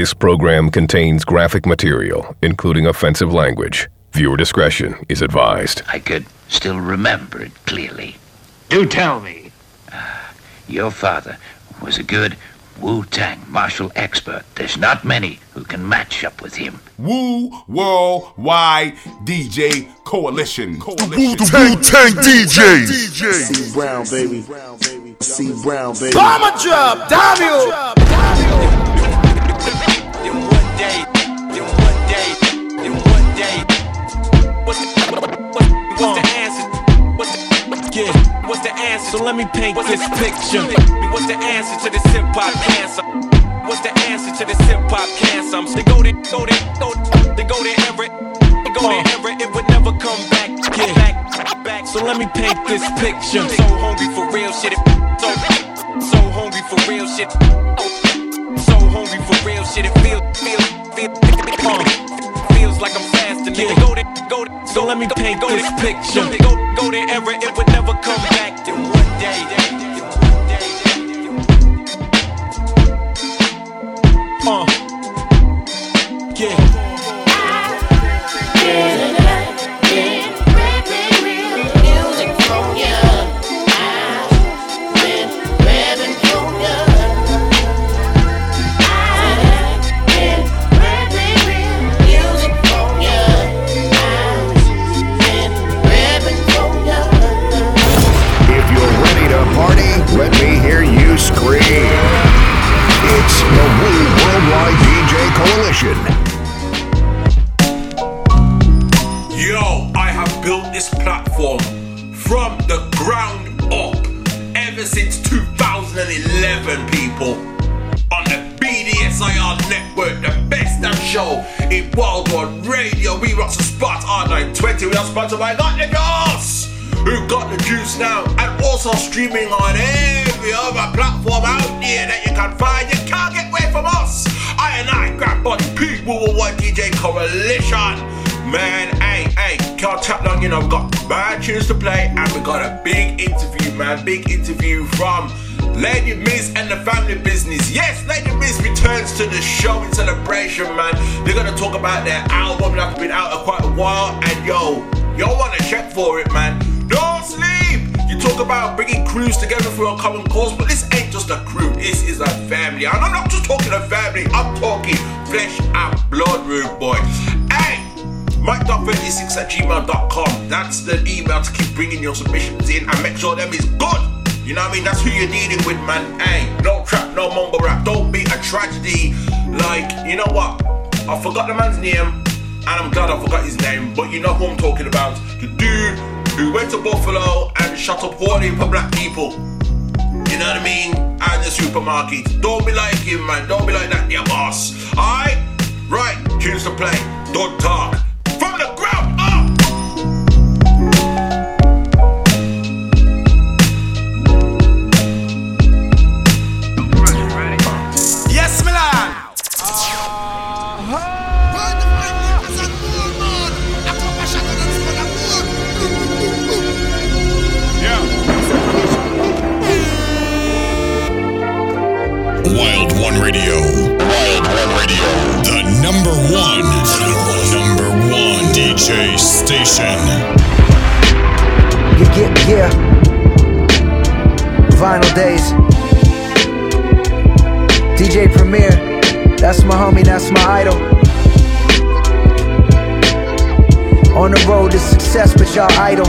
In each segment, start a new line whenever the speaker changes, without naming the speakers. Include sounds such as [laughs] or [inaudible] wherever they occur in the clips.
This program contains graphic material, including offensive language. Viewer discretion is advised.
I could still remember it clearly.
Do tell me.
Ah, your father was a good Wu Tang martial expert. There's not many who can match up with him.
Wu Worldwide DJ Coalition.
Wu Tang DJs.
C Brown, baby. C Brown, baby.
Bomber drop, damn you!
What's the answer? So let me paint this picture. What's the answer to this hip hop cancer? What's the answer to this hip hop cancer? They go there, go there, go they go there ever, they go there uh. ever. It would never come back, yeah. back, back. So let me paint this picture. So hungry for real shit. So, so hungry for real shit. Oh. So hungry for real shit. It feel, feel, feel, uh, feels like I'm fasting. Nigga, go there, go there. So let me paint this picture. Go, go there ever. It would never come back. Then one day. Uh, yeah.
Coalition.
Yo, I have built this platform from the ground up ever since 2011, people. On the BDSIR network, the best damn show in worldwide radio. We rock some spots R920. We are sponsored by the Goss, who got the juice now, and also streaming on every other platform out there that you can find. You can't get from us. I and I, Grant Body People, will one DJ Coalition. Man, hey, hey, can't chat long, you know, we've got bad tunes to play, and we got a big interview, man. Big interview from Ladi Miz and the family business. Yes, Ladi Miz returns to the show in celebration, man. They're gonna talk about their album that's been out for quite a while, and yo, y'all wanna check for it, man. Don't sleep! Talk about bringing crews together for a common cause, but this ain't just a crew, this is a family. And I'm not just talking a family, I'm talking flesh and blood, rude boy. Hey! Mike.36 at gmail.com. That's the email to keep bringing your submissions in and make sure them is good. You know what I mean? That's who you're dealing with, man. Hey, no trap, no mumble rap. Don't be a tragedy. Like, you know what? I forgot the man's name, and I'm glad I forgot his name. But you know who I'm talking about. The dude who went to Buffalo and shot up all the black people. You know what I mean? At the supermarket. Don't be like him, man. Don't be like that, your boss. Alright? Right, choose to play. Don't talk.
Days. DJ Premier, that's my homie, that's my idol. On the road to success, but y'all idle.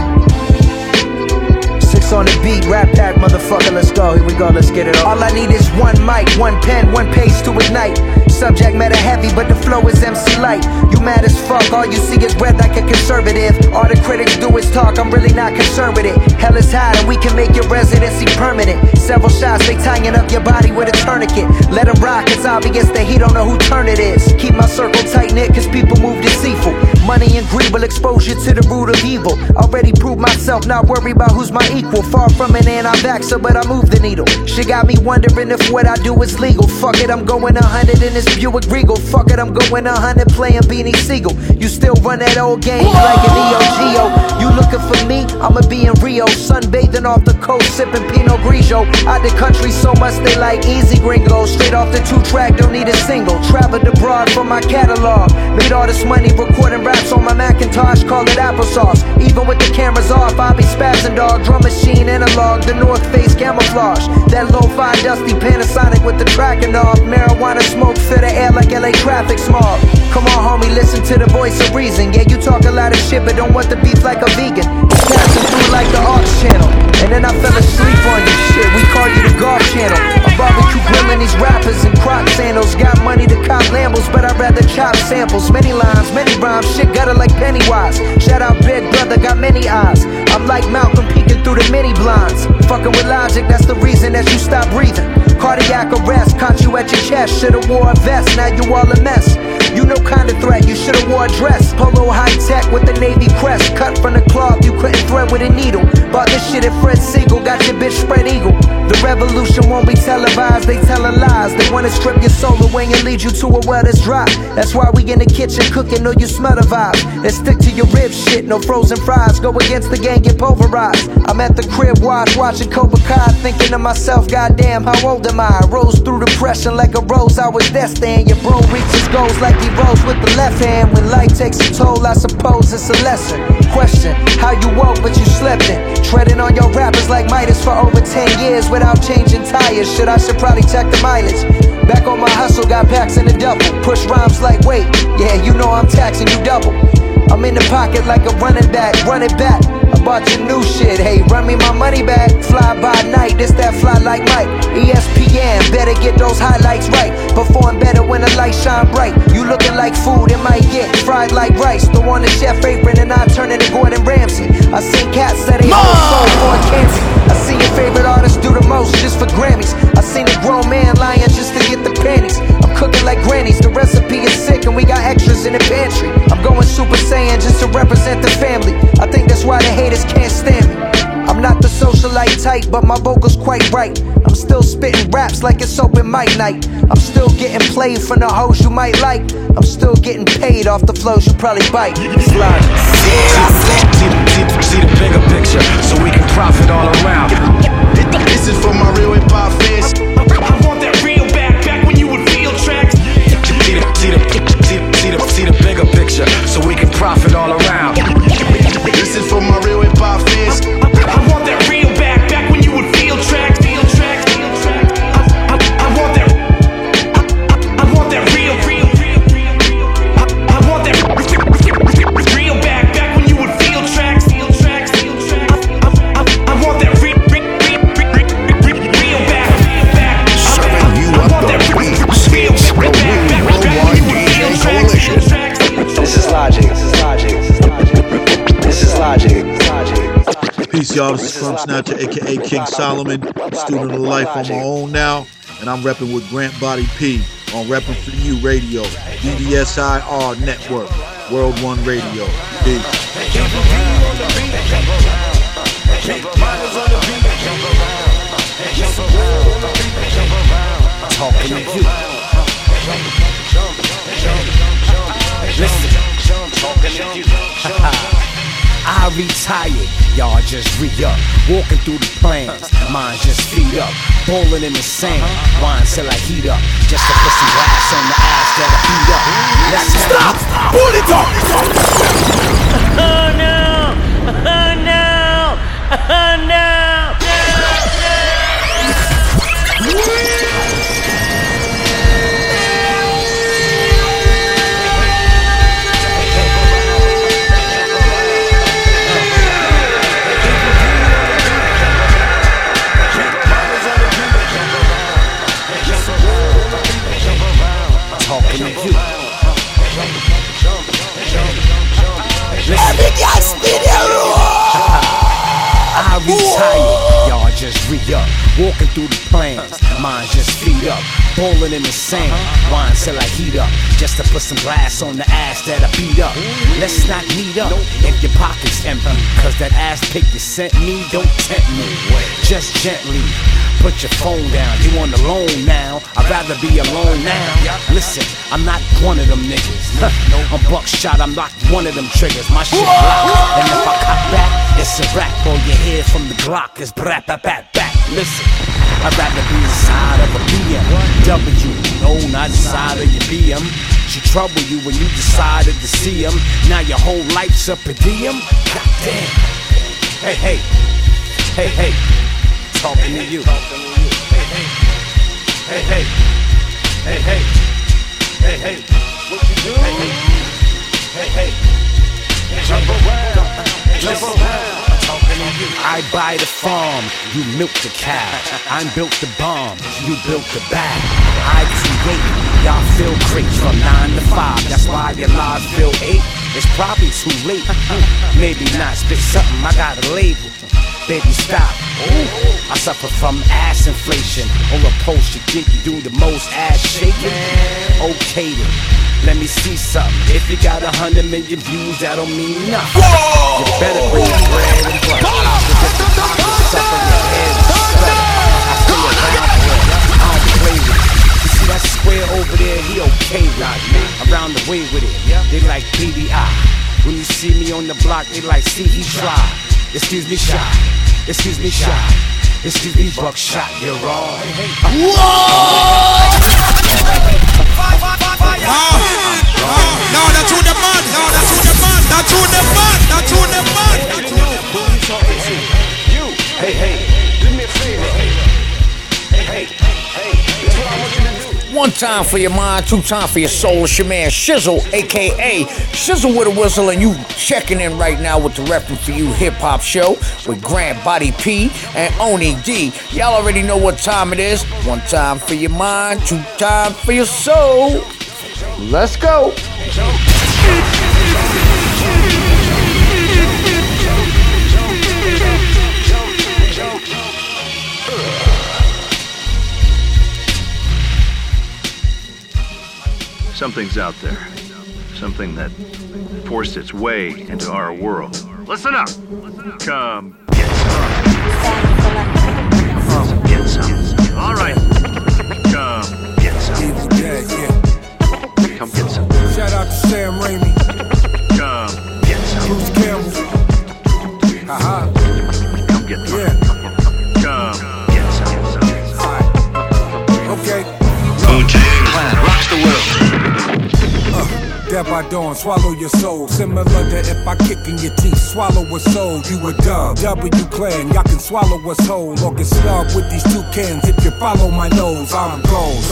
Six on the beat, rap pack, motherfucker, let's go. Here we go, let's get it on. All I need is one mic, one pen, one page to ignite. Subject matter heavy, but the flow is MC light. Mad as fuck, all you see is red like a conservative. All the critics do is talk, I'm really not concerned with it. Hell is hot, and we can make your residency permanent. Several shots, they tying up your body with a tourniquet. Let Let 'em rock, it's obvious that he don't know who turn it is. Keep my circle tight knit, cause people move deceitful. Money and greed will expose you to the root of evil. Already proved myself, not worry about who's my equal. Far from an anti-vaxxer, but I move the needle. She got me wondering if what I do is legal. Fuck it, I'm going a hundred in this Buick Regal. Fuck it, I'm going a hundred playing Beanie Sigel. You still run that old game like an Neo Geo. You looking for me? I'ma be in Rio, sunbathing off the coast, sipping Pinot Grigio. Out the country so much they like easy gringo. Straight off the two track, don't need a single. Traveled abroad for my catalog. Made all this money recording raps on my Macintosh, call it applesauce. Even with the cameras off, I be spazzing dog. Drum machine analog, the North Face camouflage. That low-fi dusty Panasonic with the tracking off. Marijuana smoke fill the air like LA traffic smog. Come on, homie, listen to the voice of reason. Yeah, you talk a lot of shit, but don't want the beef like a vegan. Passing through like the Arts channel. And then I fell asleep on you shit. We call you the golf channel. I'm barbecue grilling these rappers in croc sandals. Got money to cop Lambos, but I'd rather chop samples. Many lines, many rhymes, shit gutter like Pennywise. Shout out Big Brother, got many eyes. I'm like Malcolm peeking through the mini blinds. Fucking with logic, that's the reason that you stop breathing. Cardiac arrest, caught you at your chest. Should've wore a vest, now you all a mess. You no kind of threat, you should've wore a dress. Polo high tech with the navy crest. Cut from the cloth, you couldn't thread with a needle. Bought this shit at Fred Segal, got your bitch spread eagle. The revolution won't be televised, they telling lies. They wanna strip your soul away and lead you to a well that's dry. That's why we in the kitchen cooking, know you smell the vibe. And stick to your rib shit, no frozen fries. Go against the gang, get pulverized. I'm at the crib watch, watching Cobra Kai, thinking to myself, goddamn, how old I? Rose through depression like a rose, I was destined. Your bro reaches goals like he rose with the left hand. When life takes a toll, I suppose it's a lesson. Question, how you woke but you slept in. Treading on your rappers like Midas for over 10 years without changing tires. Shit, I should probably check the mileage. Back on my hustle, got packs in the double. Push rhymes like wait, yeah, you know I'm taxing you double. I'm in the pocket like a running back, running back. Bought your new shit, hey, run me my money back. Fly by night, this that fly like Mike. ESPN, better get those highlights right. Perform better when the lights shine bright. You looking like food, it might get fried like rice. The one the chef apron and I turn into Gordon Ramsay. I seen cats that ain't soul for a cancer. I see your favorite artist do the most just for Grammys. I seen a grown man lying just to get the panties. Cooking like grannies, the recipe is sick and we got extras in the pantry. I'm going Super Saiyan just to represent the family. I think that's why the haters can't stand me. I'm not the socialite type, but my vocals quite right. I'm still spitting raps like it's open mic night. I'm still getting played from the hoes you might like. I'm still getting paid off the flows you probably bite. Logic.
See, see, see, see the bigger picture, so we can profit all around.
This is for my real hip hop fans.
Crumb Snatcher, aka King Solomon, student of life on my own now, and I'm repping with Grant Body P on Repping for You Radio, BDSIR Network, World One Radio. Peace.
Talking to you. I retired, y'all just re up. Walking through the plans, mine just feet up. Bowling in the sand, wine till I heat up. Just to put some glass on the ass that I beat up. Let's stop! Pull it up!
Oh no! [laughs] Oh no! [laughs] Oh no!
Talking Retired, y'all just re up. Walking through the plans, mine just feet up. Bowling in the sand, wine till I heat up. Just to put some glass on the ass that I beat up. Let's not meet up if your pocket's empty. Cause that ass pic you sent me don't tempt me. Just gently. Put your phone down, you on the loan now. I'd rather be alone now. Listen, I'm not one of them niggas. I'm buckshot, I'm not one of them triggers. My shit locked, and if I cop back, it's a rap. All you hear from the Glock is brap, bap, bap, back. Listen, I'd rather be inside of a BMW. No, not inside of your BM. She trouble you when you decided to see him. Now your whole life's up a DM. Goddamn. Hey, hey, hey, hey. Talking to you. Hey, hey, hey, hey, hey, hey, hey, hey. What you do? Hey, hey, hey, hey. Jump around, jump around. Talking to you. I buy the farm, you milk the cow. I'm built the bomb, you built the bag. I create, y'all feel great from nine to five. That's why your lives feel eight. It's probably too late. Hmm. Maybe not. Spit something. I got a label. Baby, stop. I suffer from ass inflation. On a post, you think you do the most ass shaking? Okay then. Let me see something. If you got a hundred million views, that don't mean nothing. You better bring bread and butter. Suffer your head. I stay around for it. I don't play with it. You see that square over there, he okay with it. Around the way with it. They like PBI. When you see me on the block, they like, see, he fly. Excuse me, shot. Excuse me, shot. Excuse me, buckshot, you're wrong.
No,
time for your mind, two time for your soul. It's your man Shizzle, aka Shizzle with a whistle, and you checking in right now with the reference for you hip hop show with Grant Body P and Oni D. Y'all already know what time it is. One time for your mind, two time for your soul. Let's go.
Something's out there. Something that forced its way into our world. Listen up. Come get some. Come Get some. All right. Come get some. Come get some.
Shout out to Sam Raimi.
Come get some.
Bruce Campbell. Haha. Dead by dawn, swallow your soul. Similar to if I kick in your teeth, swallow a soul. You a dub. W clan, y'all can swallow us whole. Or get snubbed with these two cans. If you follow my nose, I'm gold.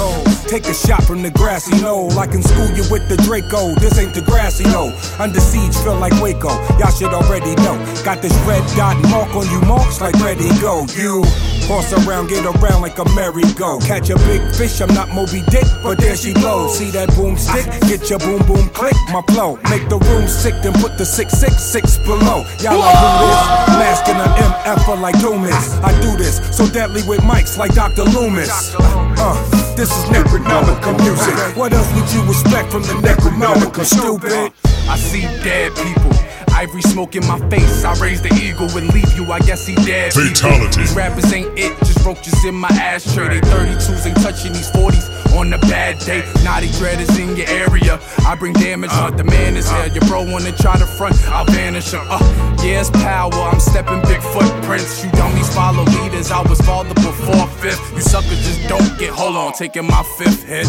Take a shot from the grassy knoll. I can school you with the Draco. This ain't the grassy knoll. Under siege, feel like Waco. Y'all should already know. Got this red dot mark on you, marks like ready go. You. Boss around, get around like a merry-go. Catch a big fish, I'm not Moby Dick, but there she blows. See that boomstick? Get your boom boom click, my flow. Make the room sick, then put the 666 below. Y'all like who this? Masking an MF like Loomis. I do this so deadly with mics like Dr. Loomis. Uh, this is Necronomica music. What else would you expect from the Necronomica, stupid?
I see dead people. Ivory smoke in my face. I raise the eagle and leave you. I guess he dead.
Fatality.
These rappers ain't it. Just roaches in my ashtray. They 32s ain't touching these 40s on a bad day. Naughty dread is in your area. I bring damage, but the man is here. Your bro wanna try to front, I'll vanish him. Uh, yeah, it's power. I'm stepping big footprints. You dummies follow leaders. I was father before fifth. You suckers just don't get. Hold on, taking my fifth hit.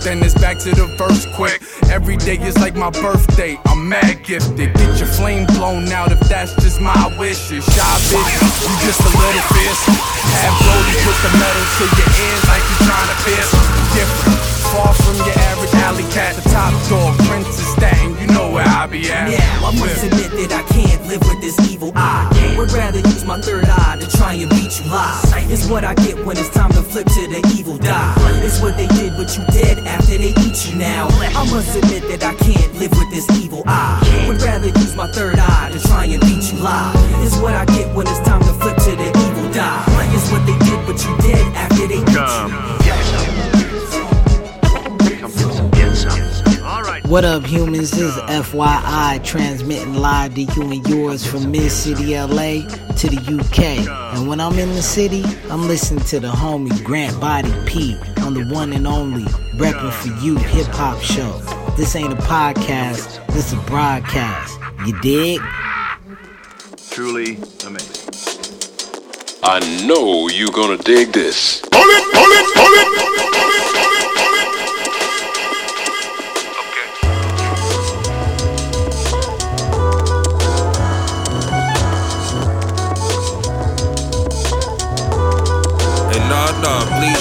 Then it's back to the verse quick. Every day is like my birthday. I'm mad gifted. Get your flame blown out if that's just my wishes. Shy bitch, you just a little fierce. Have Brody put the metal to your ears like you're trying to pierce. Different. Far from your average alley cat. The top dog, Prince is Staten. You know where I be at.
Now I must admit that I can't live with this evil eye. Would rather use my third eye to try and beat you live. It's what I get when it's time to flip to the evil die. It's what they did, but you dead after they eat you now. I must admit that I can't live with this evil eye. Would rather use my third eye to try and beat you live. It's what I get when it's time to flip to the evil die.
It's what they did, but you dead after they beat you.
What up, humans? This is FYI transmitting live to you and yours from Mid City LA to the UK. And when I'm in the city, I'm listening to the homie Grant Body P on the one and only Reppin' for You hip hop show. This ain't a podcast, this a broadcast. You dig?
Truly amazing.
I know you're gonna dig this.
Hold it, hold it, hold it.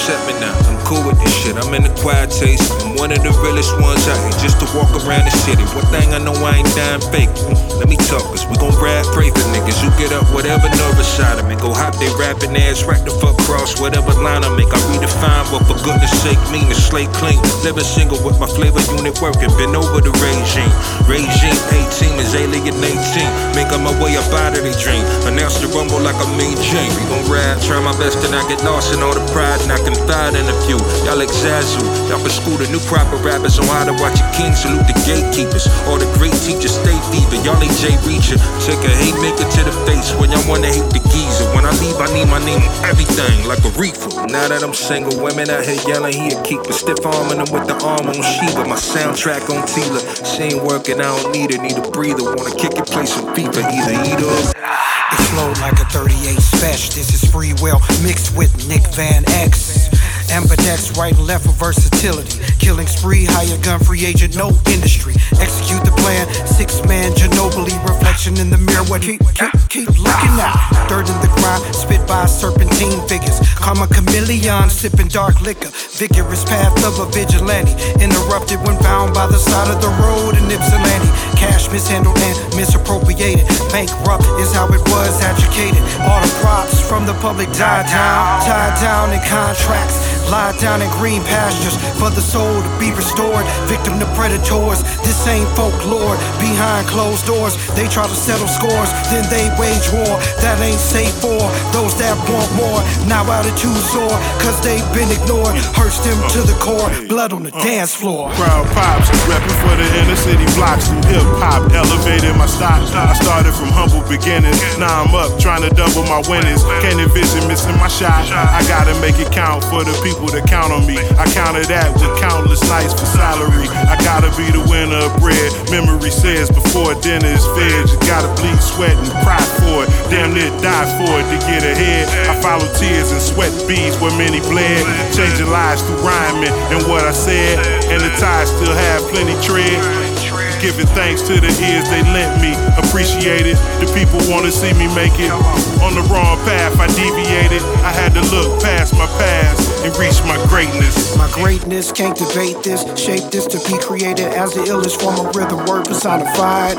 Shut me now. I'm cool with this shit. I'm in the quiet taste. I'm one of the realest ones out here just to walk around the city. One thing I know I ain't dying fake. Let me talk, cause we gon' rap, pray for niggas. You get up, whatever nervous side of me. Go hop they rapping ass right the fuck cross, whatever line I make. I redefine what for goodness sake mean to slate clean. Living single with my flavor unit working. Been over the regime. Regime 18 is alien 18. Making my way up out of the dream. Announce the rumble like a mean Jane. We gon' ride, try my best to not get lost in all the pride. And I confide in a few. Y'all exaggerate. Y'all can school the new proper rappers on how to watch a king. Salute the gatekeepers. All the great teachers stay fever. Y'all ain't Jay Reacher. Take a hate maker to the face when y'all wanna hate the geezer. When I leave, I need my name on everything like a reefer. Now that I'm single, women out here yelling, he a keeper. Stiff arming them with the arm on Sheba. My soundtrack on Tila. She ain't working, I don't need her. Need a breather. Wanna kick it, play some FIFA. Either eat or
It flowed like a 38 special. This is free will mixed with Nick Van X. Ambidex, right and left for versatility. Killing spree, hire gun, free agent, no industry. Execute the plan, six man, Ginobili. Reflection in the mirror, what keep, keep, keep looking out. Dirt in the grind, spit by serpentine figures. Karma chameleon, sipping dark liquor. Vigorous path of a vigilante. Interrupted when found by the side of the road in Ypsilanti. Cash mishandled and misappropriated. Bankrupt is how it was educated. All the props from the public die down, tied down in contracts. Lie down in green pastures for the soul to be restored. Victim to predators. This ain't folklore. Behind closed doors, they try to settle scores. Then they wage war. That ain't safe for those that want more. Now attitude sore, cause they've been ignored. Hurts them to the core. Blood on the dance floor.
Crowd pops, rapping for the inner city blocks. Through hip hop, elevated my stock. I started from humble beginnings. Now I'm up, trying to double my winnings. Can't envision missing my shot. I gotta make it count for the people that count on me. I counted that with countless nights for salary. I gotta be the winner of bread. Memory says before dinner is fed, you gotta bleed, sweat, and cry for it. Damn near die for it to get ahead. I follow tears and sweat beads where many bled. Changing lives through rhyming and what I said. And the ties still have plenty tread. Giving thanks to the ears they lent me. Appreciate it. The people wanna see me make it. On the wrong path, I deviated. I had to look past my past and reach my greatness.
My greatness can't debate this. Shape this to be created as the illest form of rhythm word personified.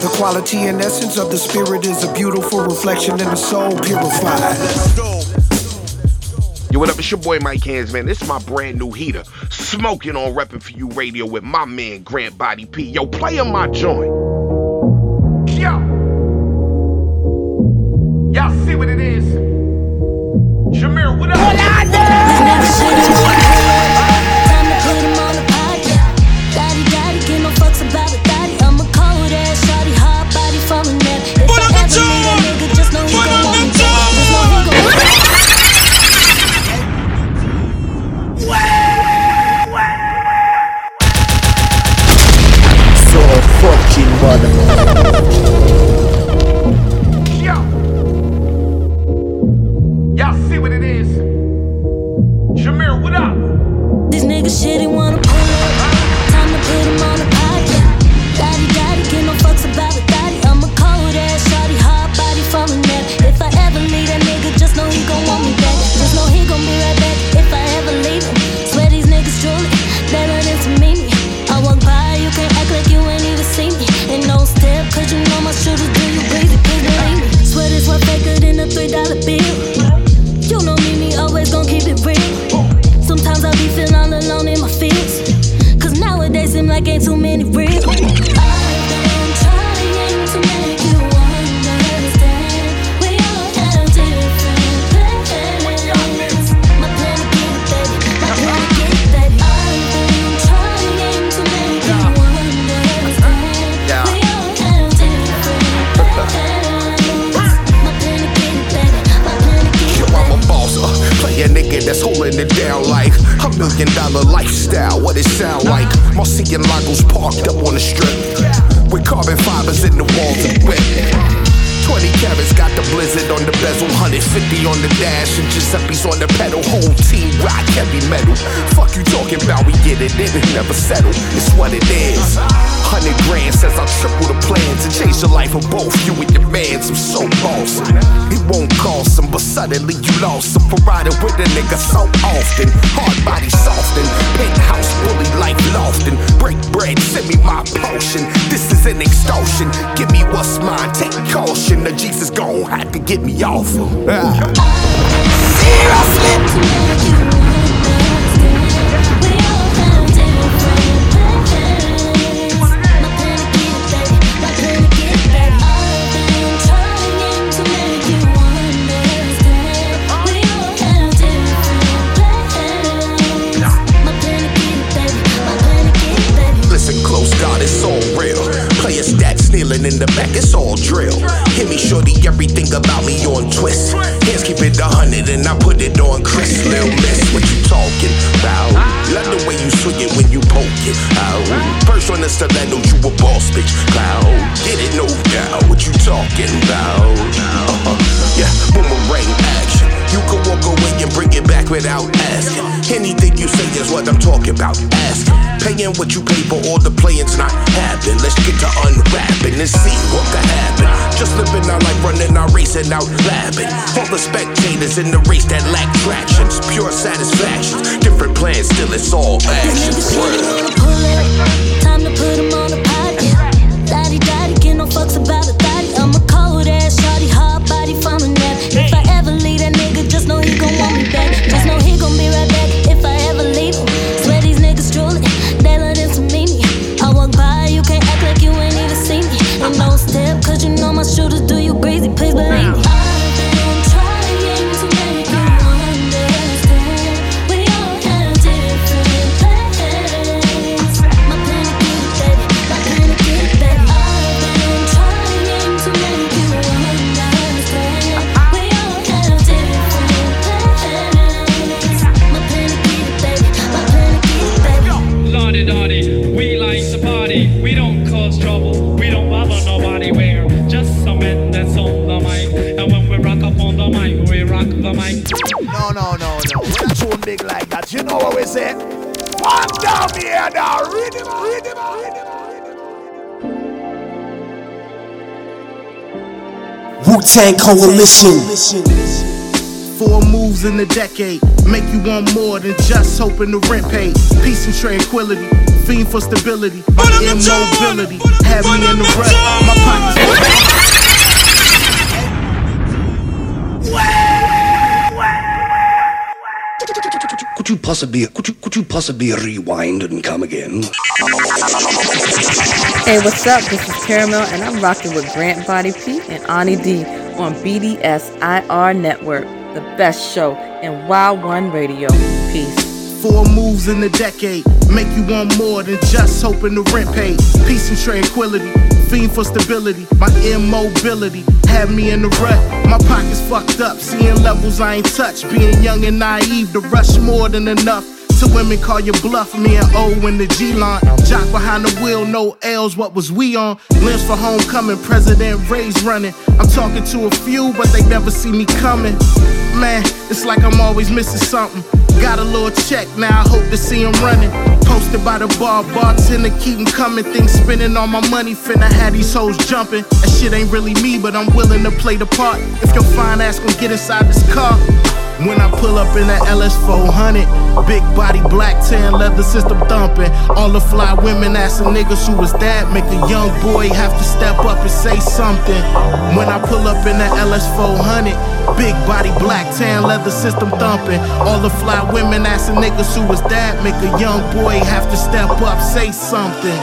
The quality and essence of the spirit is a beautiful reflection in the soul purified.
Yo, what up? It's your boy Mic Handz, man. This is my brand new heater. Smoking on Reppin' For You Radio with my man Grant Body P. Yo, play on my joint.
Yo. Y'all see what it is? Jameer, what up?
Wu Tang Coalition.
Four moves in a decade make you want more than just hoping the rent paid. Peace and tranquility, fiend for stability, my immobility had me in the rut. My pockets. [laughs]
Could you possibly could you could you possibly rewind and come again?
Hey, what's up? This is Caramel, and I'm rocking with Grant Body P and Ani D on BDSIR Network, the best show in Wild One Radio. Peace.
Four moves in a decade make you want more than just hoping the rent paid. Peace and tranquility, fiend for stability. My immobility had me in the rut. My pockets fucked up, seeing levels I ain't touched. Being young and naive, to rush more than enough. To women call you bluff, me and O in the G-line. Jock behind the wheel, no L's, what was we on? Limbs for homecoming, President Ray's running. I'm talking to a few, but they never see me coming. Man, it's like I'm always missing something. Got a little check, now I hope to see him running. Posted by the bar, bartender, keep 'em coming. Things spending all my money, finna have these hoes jumping. That shit ain't really me, but I'm willing to play the part. If your fine ass gon' get inside this car. When I pull up in that LS 400, big body, black tan, leather system thumping. All the fly women asking niggas who was that. Make a young boy have to step up and say something. When I pull up in that LS 400, big body, black tan, leather system thumping. All the fly women asking niggas who was that. Make a young boy have to step up, say something.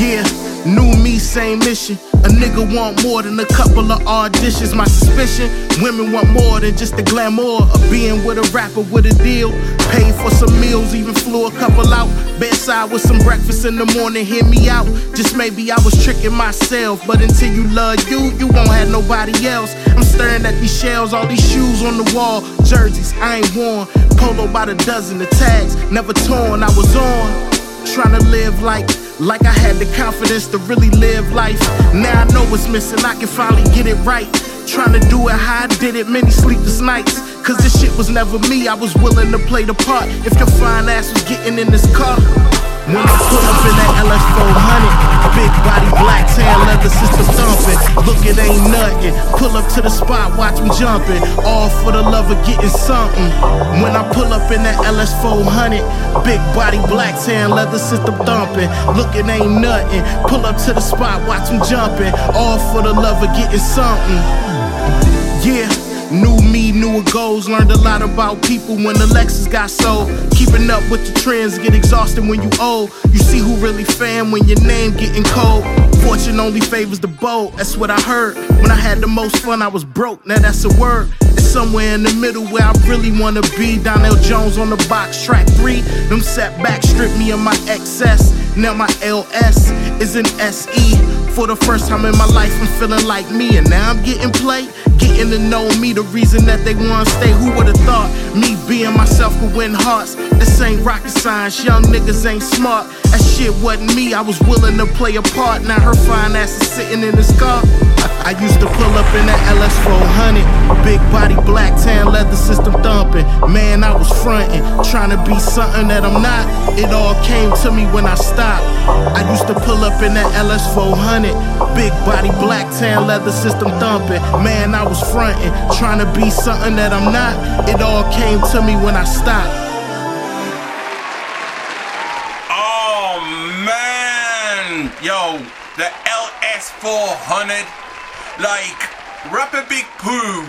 Yeah, new me, same mission. A nigga want more than a couple of auditions. My suspicion, women want more than just the glamour of being with a rapper with a deal. Paid for some meals, even flew a couple out. Bedside with some breakfast in the morning, hear me out. Just maybe I was tricking myself, but until you love you, you won't have nobody else. I'm staring at these shells, all these shoes on the wall, jerseys I ain't worn. Polo by the dozen, the tags never torn, I was on. Trying to live like like I had the confidence to really live life. Now I know what's missing, I can finally get it right. Trying to do it how I did it, many sleepless nights. Cause this shit was never me, I was willing to play the part. If your fine ass was getting in this car. When I pull up in that LS 400, big body, black tan, leather system thumping. Look, it ain't nothing. Pull up to the spot, watch me jumping. All for the love of getting something. When I pull up in that LS 400, big body, black tan, leather system thumping. Look, it ain't nothing. Pull up to the spot, watch me jumping. All for the love of getting something. Yeah. New newer goals. Learned a lot about people when the Lexus got sold. Keeping up with the trends get exhausting when you old. You see who really fan when your name getting cold. Fortune only favors the bold. That's what I heard. When I had the most fun, I was broke. Now that's a word. It's somewhere in the middle where I really wanna be. Donell Jones on the box track three. Them setbacks stripped me of my excess. Now my LS is an SE. For the first time in my life, I'm feeling like me, and now I'm getting played. getting to know me. The reason that they wanna stay, who would've thought me being myself could win hearts? This ain't rocket science, young niggas ain't smart. That shit wasn't me, I was willing to play a part. Now her fine ass is sitting in this car. I used to pull up in that LS 400, big body, black tan, leather system thumping. Man, I was fronting, trying to be something that I'm not. It all came to me when I stopped. I used to pull up in that LS 400, big body, black tan, leather system thumping. Man, I was fronting, trying to be something that I'm not. It all came to me when I stopped.
Oh man, yo, the LS 400, like Rapper Big Pooh,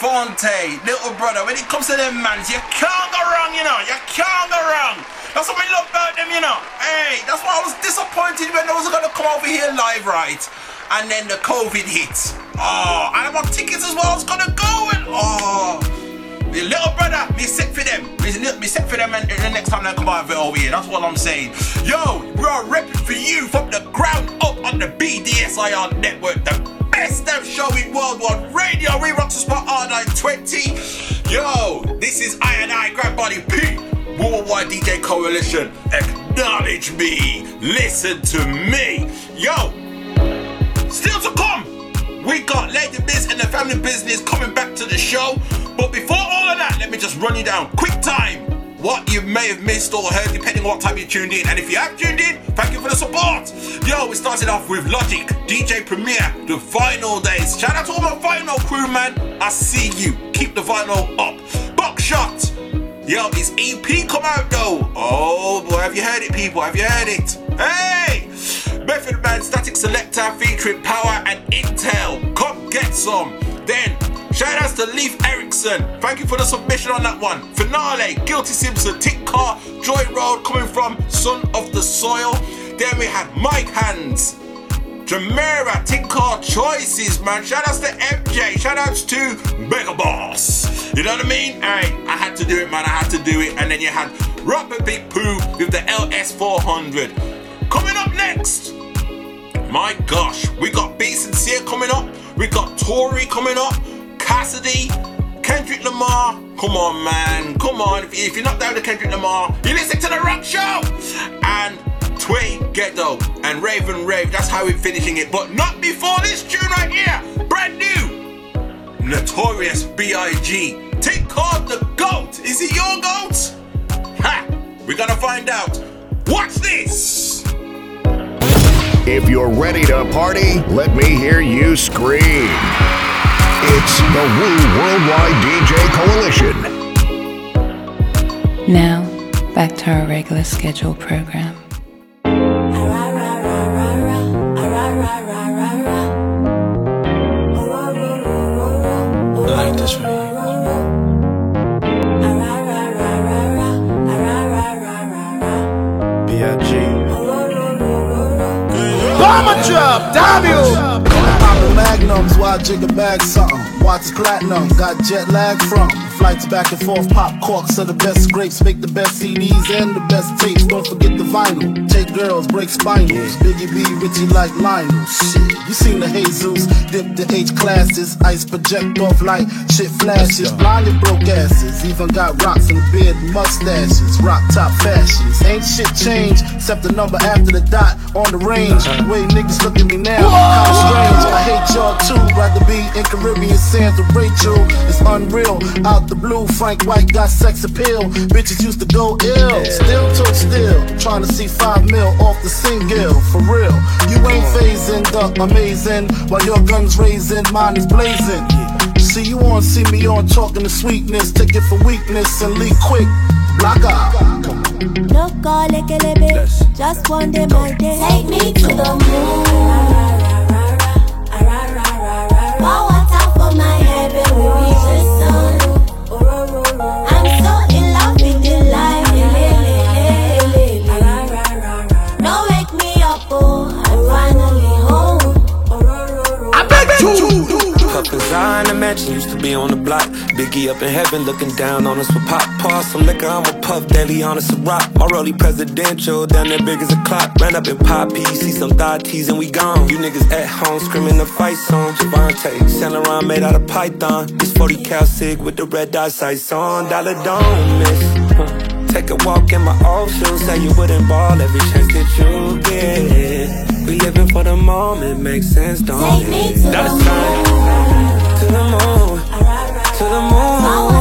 Phonte, Little Brother. When it comes to them mans, you can't go wrong, you know. You can't go wrong. That's what we love about them, you know. Hey, that's why I was disappointed when they was gonna come over here live, right? And then the COVID hit. Oh, and I bought tickets as well. I was gonna go and oh. The little brother, me set for them. Me set for them and, the next time they come over here. That's what I'm saying. Yo, we are repping for you from the ground up on the BDSIR network. The best damn show in worldwide radio. We rock the spot R920. Yo, this is I and I, Grant Body P. Worldwide DJ Coalition. Acknowledge me. Listen to me. Yo, still to come. We got Ladi Miz and the family business coming back to the show. But before all of that, let me just run you down quick time what you may have missed or heard, depending on what time you tuned in. And if you have tuned in, thank you for the support. Yo, we started off with Logic, DJ Premier, the vinyl days. Shout out to all my vinyl crew, man. I see you. Keep the vinyl up. Buckshot. Yo, his EP come out though. Oh boy, have you heard it, people? Have you heard it? Hey! Method Man Statik Selektah featuring Power and Intel. Come get some. Then Shout outs to Leaf Erikson. Thank you for the submission on that one. Finale, Guilty Simpson, Tick Car, Joy Road coming from Son of the Soil. Then we had Mic Handz. Jamera, Tick Car Choices, man. Shout outs to MJ. Shout outs to Mega Boss. You know what I mean? Alright, I had to do it, man. I had to do it. And then you had Rapper Big Pooh with the LS400. Coming up next. My gosh, we got B Sincere coming up. We got Tory coming up. Cassidy, Kendrick Lamar. Come on, man. Come on. If, if you're not down to Kendrick Lamar, you listen to the Rock Show. And Twee Geddo and Raven Rave. That's how we're finishing it. But not before this tune right here. Brand new. Notorious B.I.G. Take called the GOAT. Is he your GOAT? Ha! We're gonna find out. Watch this.
If you're ready to party, let me hear you scream. It's the Wu Worldwide DJ Coalition.
Now, back to our regular scheduled program.
Like this right
Bomber drop, damn you! Poppin' magnums I jig a bag something. Watch platinum, got jet lag from.
Flights back and forth, pop corks are the best grapes. Make the best CDs and the best tapes. Don't forget the vinyl. Take girls, break spinals. Biggie B, Richie like Lionel. Shit, you seen the Jesus, dip the H classes. Ice project off like shit flashes. Blinded broke asses. Even got rocks in beard, mustaches. Rock top fashions. Ain't shit changed except the number after the dot on the range. The way niggas look at me now, kinda strange. I hate y'all too. Rather be in Caribbean sands with Rachel. It's unreal. Out the blue, Frank White got sex appeal. Bitches used to go ill. Still took still. Trying to see five mil off the single. For real. You ain't phasing the amazing. While your gun's raising, mine is blazing. See you on, see me on, talking to sweetness. Take it for weakness and leave quick. Block out.
Look all like a little bit. Just one day, my day. Take me to the moon. Pour water for my head when
Cup design, the mansion used to be on the block. Biggie up in heaven looking down on us with pop. Pour some liquor, I'm a puff daily on us a rock. My rollie presidential, down there big as a clock. Ran up in poppy, see some thought teas and we gone. You niggas at home screaming the fight song. Javante, Saint Laurent made out of python. This 40 cal sig with the red dot sights on. Dollar don't miss. Take a walk in my old shoes, say you wouldn't ball every chance that you get. We living for the moment, makes sense, don't
Take me
it?
to
Dollar
the
sign. To the moon, to the moon.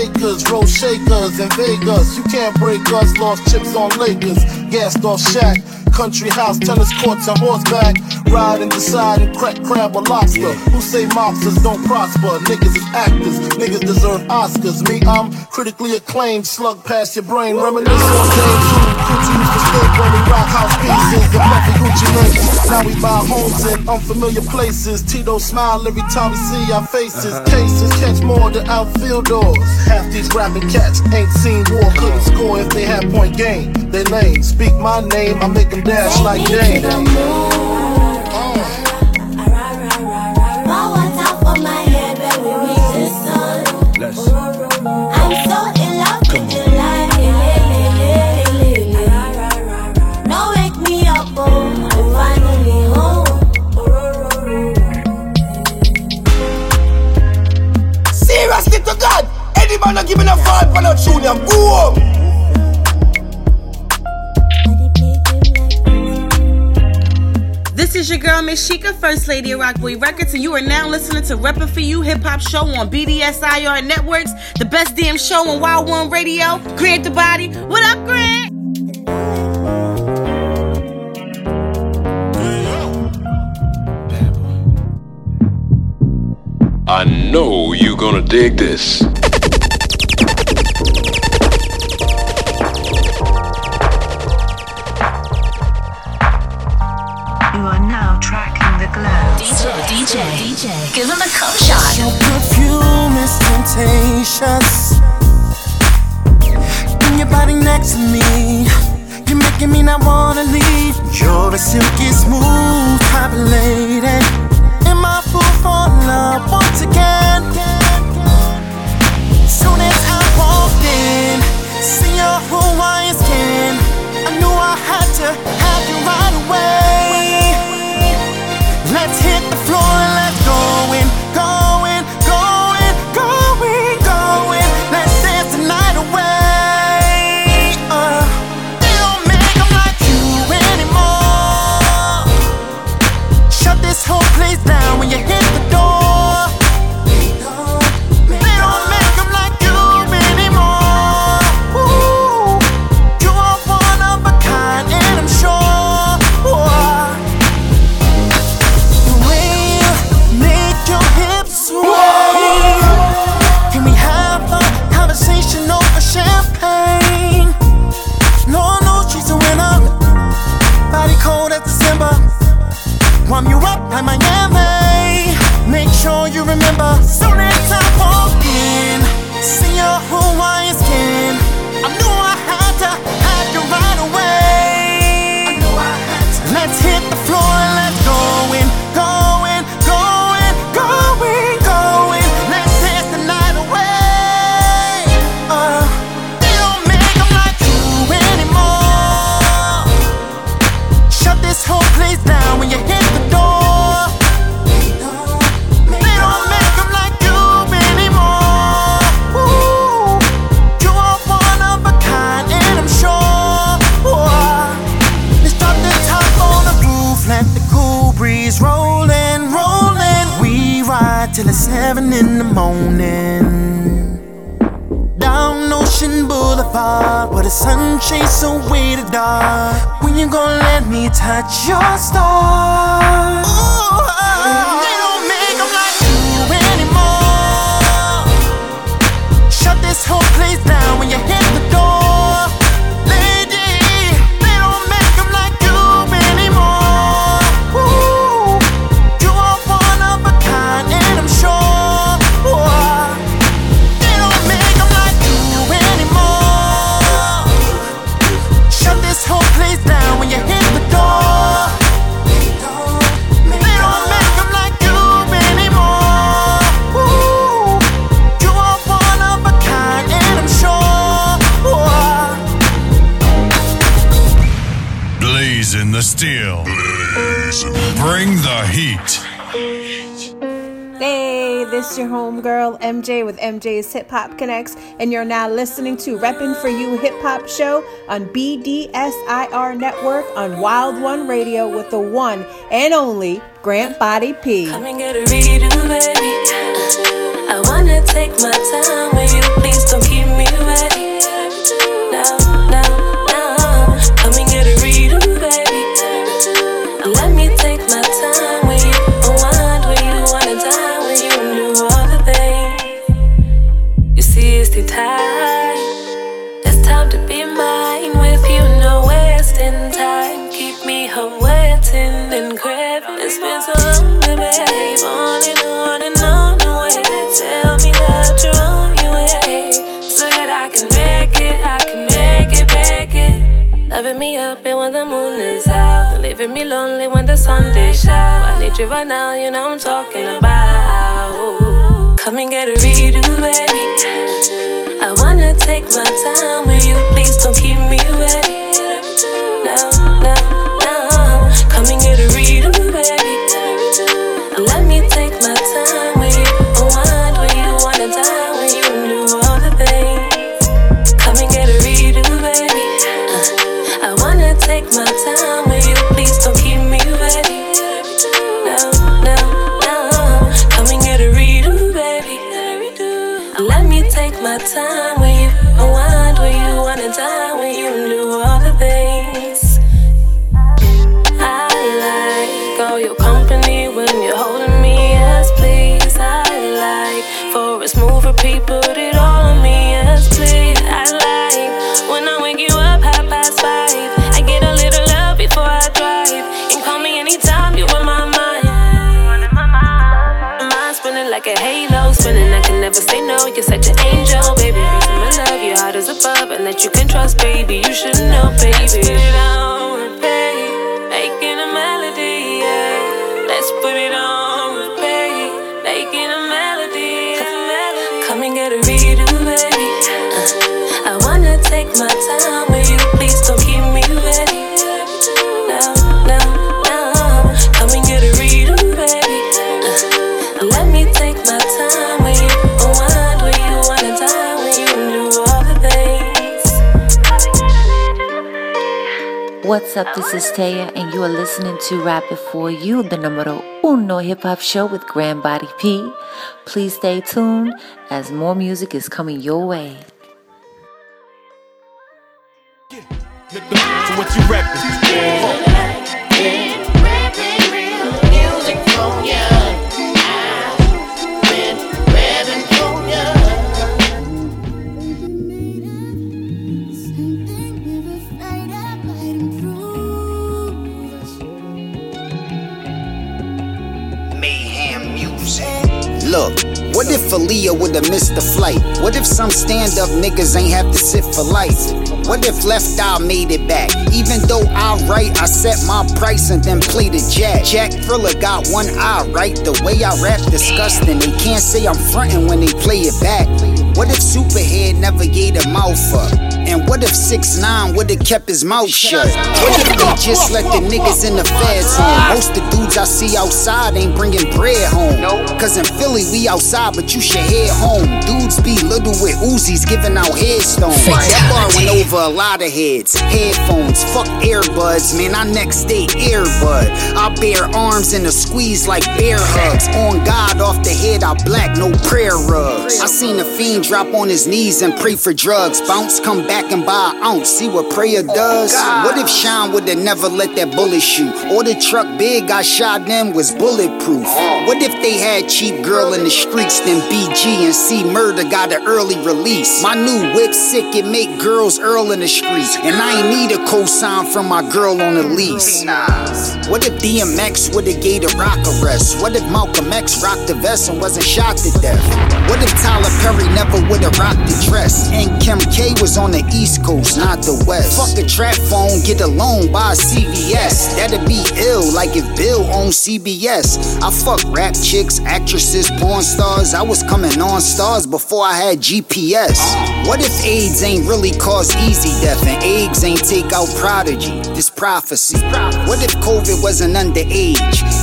Acres, roll shakers in Vegas. You can't break us, lost chips on Lakers, gassed off shack. Country house, tennis courts, and horseback. Ride and decide and crack crab or lobster. Who say mobsters don't prosper? Niggas is actors, niggas deserve Oscars. Me, I'm critically acclaimed, slug past your brain. Reminisce on Gucci used to stay when we rock house pieces and fluffy Gucci links. Now we buy homes in unfamiliar places. Tito smile every time we see our faces. Uh-huh. Cases catch more than outfielders. Half these rapping cats ain't seen war, couldn't score if they had point game. They lame. Speak my name, I make them dash like Dame.
Pour water for my head when we reach the. I'm so in love with the life. Don't wake me up, oh, I'm finally home.
Seriously to God, any man not giving a vibe for no tune, I'm go home.
This is your girl, Miss Sheikah, First Lady of Rockboy Records, and you are now listening to Reppin' For You Hip Hop Show on BDSIR Networks, the best damn show on Wild One Radio. Grant the body. What up, Grant?
I know you're gonna dig this.
Next to me. You're making me not wanna leave. You're a silky smooth type of lady. Am I fool for love once again? Soon as I walked in, see your Hawaiian skin. I knew I had to
MJ's Hip Hop Connects, and you're now listening to Reppin' For You Hip Hop Show on BDSIR Network on Wild One Radio with the one and only Grant Body P.
Come and get a redo, baby. I wanna take my time right now, you know I'm talking about. Come and get a redo, baby. I wanna take my time with you. Please don't keep me waiting. No, no, no. Come and get a redo, baby. Let me take my time with you. Unwind when you wanna die when you do all the things. Come and get a redo, baby. Uh, I wanna take my time with you. My time hot and that you can trust, baby. You should know, baby.
What's up? This is Taya, and you are listening to Rap It For You, the numero uno hip hop show with Grant Body P. Please stay tuned as more music is coming your way.
So what you?
What if Aaliyah would've missed the flight? What if some stand up niggas ain't have to sit for life? What if Left Eye made it back? Even though I write, I set my price and then play the jack. Jack Thriller got one eye, right? The way I rap disgusting. They can't say I'm frontin' when they play it back. What if Superhead never gave a mouth up? And what if 6 9 would've kept his mouth shut? What if they just let the niggas in the feds home? Most the dudes I see outside ain't bringing bread home. No. Cause in Philly, we outside, but you should head home. Dudes be little with Uzis giving out headstones. That bar went over a lot of heads. Headphones, fuck earbuds, man. I next day earbud. I bear arms in a squeeze like bear hugs. On God, off the head, I black, no prayer rugs. I seen a fiend drop on his knees and pray for drugs. Bounce, come back and buy an ounce. See what prayer does? What if Sean would've never let that bullet shoot? Or the truck big I shot them was bulletproof? What if they had cheap girl in the streets, then BG and C Murder got an early release? My new whip sick, it make girls earl in the streets. And I ain't need a cosign from my girl on the lease. What if DMX would've gave the rock arrest? What if Malcolm X rocked the vest and wasn't shot to death? What if Tyler Perry never would've rocked the dress? And Kim K was on the East Coast, not the West. Fuck a trap phone, get a loan by CVS. That'd be ill, like if Bill owned CBS. I fuck rap chicks, actresses, porn stars. I was coming on stars before I had GPS. What if AIDS ain't really cause easy death and eggs ain't take out Prodigy? This prophecy. What if COVID wasn't underage?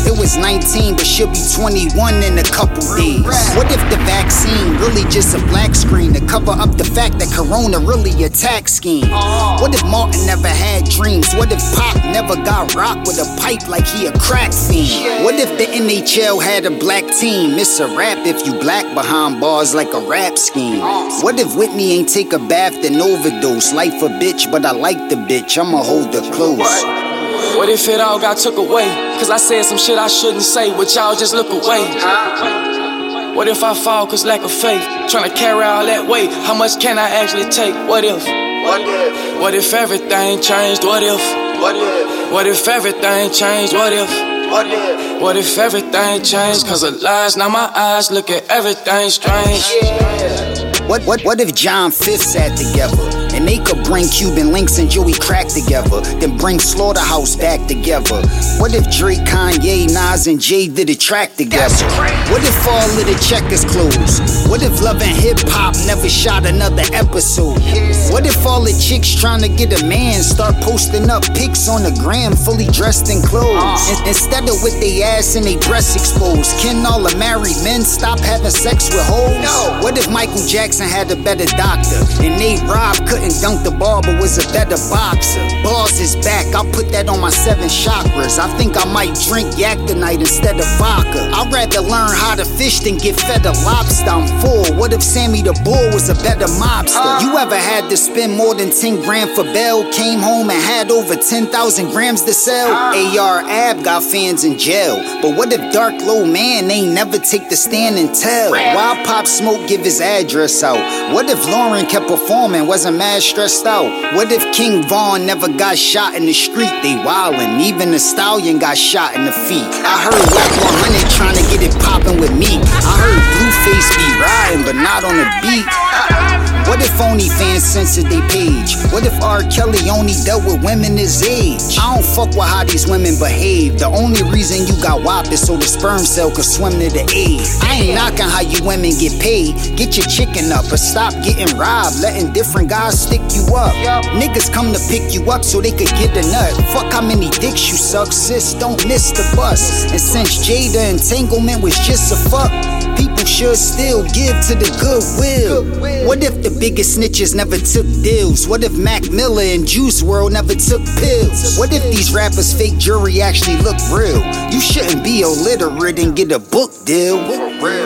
It was 19, but she'll be 21 in a couple days. What if the vaccine really just a black screen to cover up the fact that Corona really a tax scheme? What if Martin never had dreams? What if Pop never got rocked with a pipe like he a crack fiend? What if the NHL had a black team? It's a rap if you black behind bars like a rap scheme. What if Whitney ain't take a bath then overdose? Life a bitch, but I like the bitch. I'ma hold her close.
What if it all got took away? Cause I said some shit I shouldn't say, but y'all just look away. What if I fall cause lack of faith? Trying to carry all that weight, how much can I actually take? What if?
What if?
What if everything changed? What if?
What if?
What if everything changed? What if?
What if?
What if everything changed? Cause of lies, now my eyes look at everything strange.
What what what if John Fifth sat together and they could bring Cuban Links and Joey Crack together, then bring Slaughterhouse back together? What if Drake, Kanye, Nas, and Jay did a track together? What if all of the checkers closed? What if Love and Hip Hop never shot another episode? What if all the chicks trying to get a man start posting up pics on the gram fully dressed in clothes? Ah. In- instead of with their ass and their breasts exposed, can all the married men stop having sex with hoes? What if Michael Jackson had a better doctor and Nate Rob couldn't dunk the ball but was a better boxer? Balls is back, I'll put that on my seven chakras. I think I might drink yak tonight instead of vodka. I'd rather learn how to fish than get fed a lobster. I'm full. What if Sammy the Bull was a better mobster? You ever had to spend more than 10 grand for bail? Came home and had over 10,000 grams to sell? AR Ab got fans in jail. But what if Dark Low Man ain't never take the stand and tell? Why Pop Smoke give his address out? What if Lauryn kept performing, wasn't mad stressed out? What if King Von never got shot in the street? They wildin', even the stallion got shot in the feet. I heard Wack 100 trying to get it poppin' with me. I heard Blueface be riding, but not on the beat. What if OnlyFans censored they page? What if R. Kelly only dealt with women his age? I don't fuck with how these women behave. The only reason you got whopped is so the sperm cell could swim to the aid. I ain't knocking how you women get paid. Get your chicken up, but stop getting robbed, letting different guys stick you up. Niggas come to pick you up so they could get a nut. Fuck how many dicks you suck, sis. Don't miss the bus. And since Jada entanglement was just a fuck. People should still give to the goodwill. What if the biggest snitches never took deals? What if Mac Miller and Juice WRLD never took pills? What if these rappers' fake jury actually look real? You shouldn't be illiterate and get a book deal.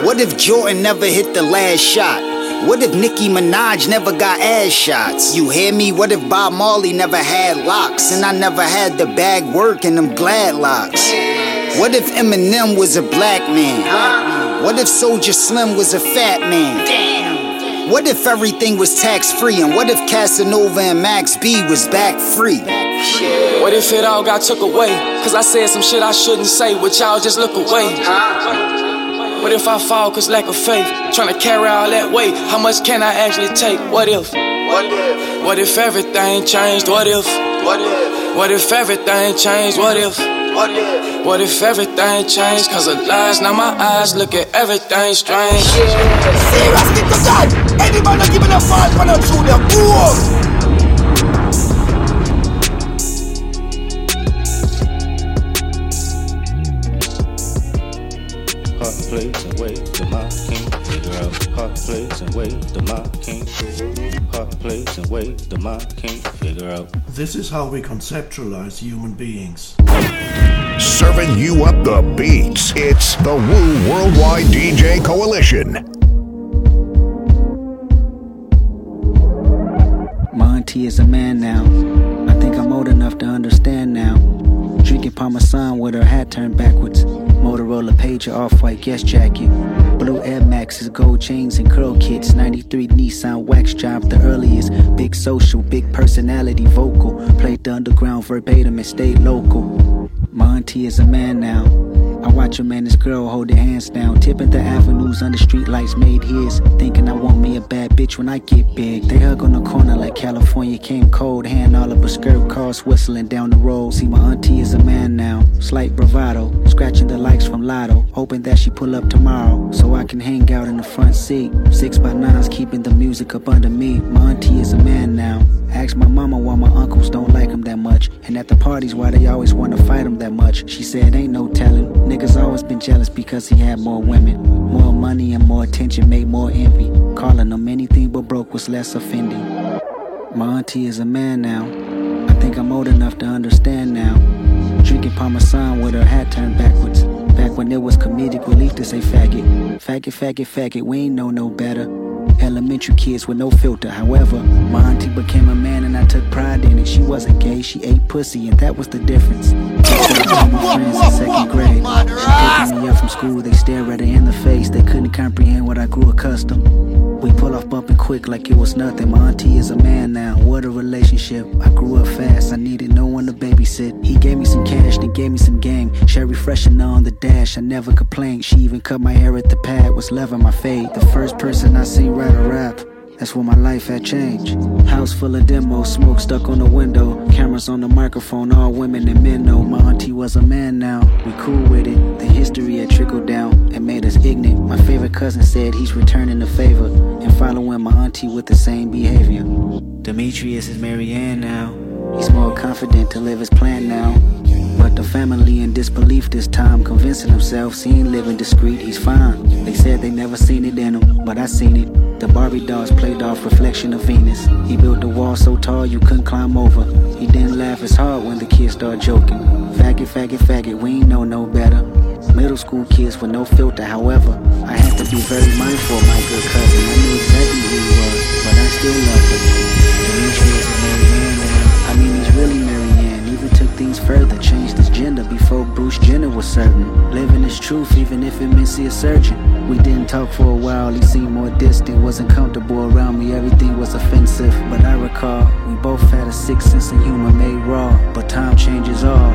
What if Jordan never hit the last shot? What if Nicki Minaj never got ass shots? You hear me? What if Bob Marley never had locks and I never had the bag work and them glad locks? What if Eminem was a black man? What if Soulja Slim was a fat man? What if everything was tax free? And what if Casanova and Max B was back free?
What if it all got took away? Cause I said some shit I shouldn't say, but y'all just look away. What if I fall cause lack of faith? Trying to carry all that weight, how much can I actually take? What if?
What if?
What if everything changed? What if?
What if?
What if everything changed? What if?
What if?
What if everything changed? Cause of lies, now my eyes look at everything strange.
Serious nigga, God. Any man not giving a fall for the truth, they're poor.
plays and ways the mind can't. Heart plays and ways the mind can't figure out.
This is how we conceptualize human beings.
Serving you up the beats. It's the Wu Worldwide DJ Coalition.
Monty is a man now. I think I'm old enough to understand now. Drinking Parmesan with her hat turned backwards. Pager, off-white guest jacket. Blue Air Maxes, gold chains and curl kits. 93 Nissan wax job, the earliest. Big social, big personality, vocal. Played the underground verbatim and stayed local. Monty is a man now. I watch him and his girl hold their hands down. Tipping the avenues under street lights made his. Thinking I want me a bad bitch when I get big. They hug on the corner like California came cold. Hand all up a skirt, cars whistling down the road. See, my auntie is a man now. Slight bravado. Scratching the likes from Lotto. Hoping that she pull up tomorrow. So I can hang out in the front seat. Six by nines keeping the music up under me. My auntie is a man now. Ask my mama why my uncles don't like him that much. And at the parties, why they always wanna fight him that much. She said, ain't no telling. Niggas always been jealous because he had more women. More money and more attention made more envy. Calling him anything but broke was less offending. My auntie is a man now. I think I'm old enough to understand now. Drinking Parmesan with her hat turned backwards. Back when it was comedic relief to say faggot. Faggot, faggot, faggot, we ain't know no better. Elementary kids with no filter. However, my auntie became a man and I took pride in it. She wasn't gay, she ate pussy, and that was the difference. my friends in second grade. She picking me up from school, they stare at her in the face. They couldn't comprehend what I grew accustomed. We pull off bumping quick like it was nothing. My auntie is a man now. What a relationship. I grew up fast. I needed no one to babysit. He gave me some cash, then gave me some game. Sherry freshener on the dash. I never complained. She even cut my hair at the pad. Was loving my fade. The first person I seen write a rap. That's when my life had changed. House full of demos, smoke stuck on the window. Cameras on the microphone, all women and men know my auntie was a man now. We cool with it. The history had trickled down and made us ignorant. My favorite cousin said he's returning the favor and following my auntie with the same behavior. Demetrius is Marianne now. He's more confident to live his plan now. The family in disbelief this time, convincing themselves he ain't living discreet, he's fine. They said they never seen it in him, but I seen it. The Barbie dolls played off reflection of Venus. He built a wall so tall you couldn't climb over. He didn't laugh as hard when the kids started joking. Faggot, faggot, faggot, we ain't know no better. Middle school kids with no filter, however, I had to be very mindful of my good cousin. I knew exactly who he was, but I still loved him. Demetrius is now. I mean, he's really took things further, changed his gender before Bruce Jenner was certain. Living his truth, even if it meant see a surgeon. We didn't talk for a while, he seemed more distant, wasn't comfortable around me, everything was offensive. But I recall, we both had a sick sense of humor made raw, but time changes all.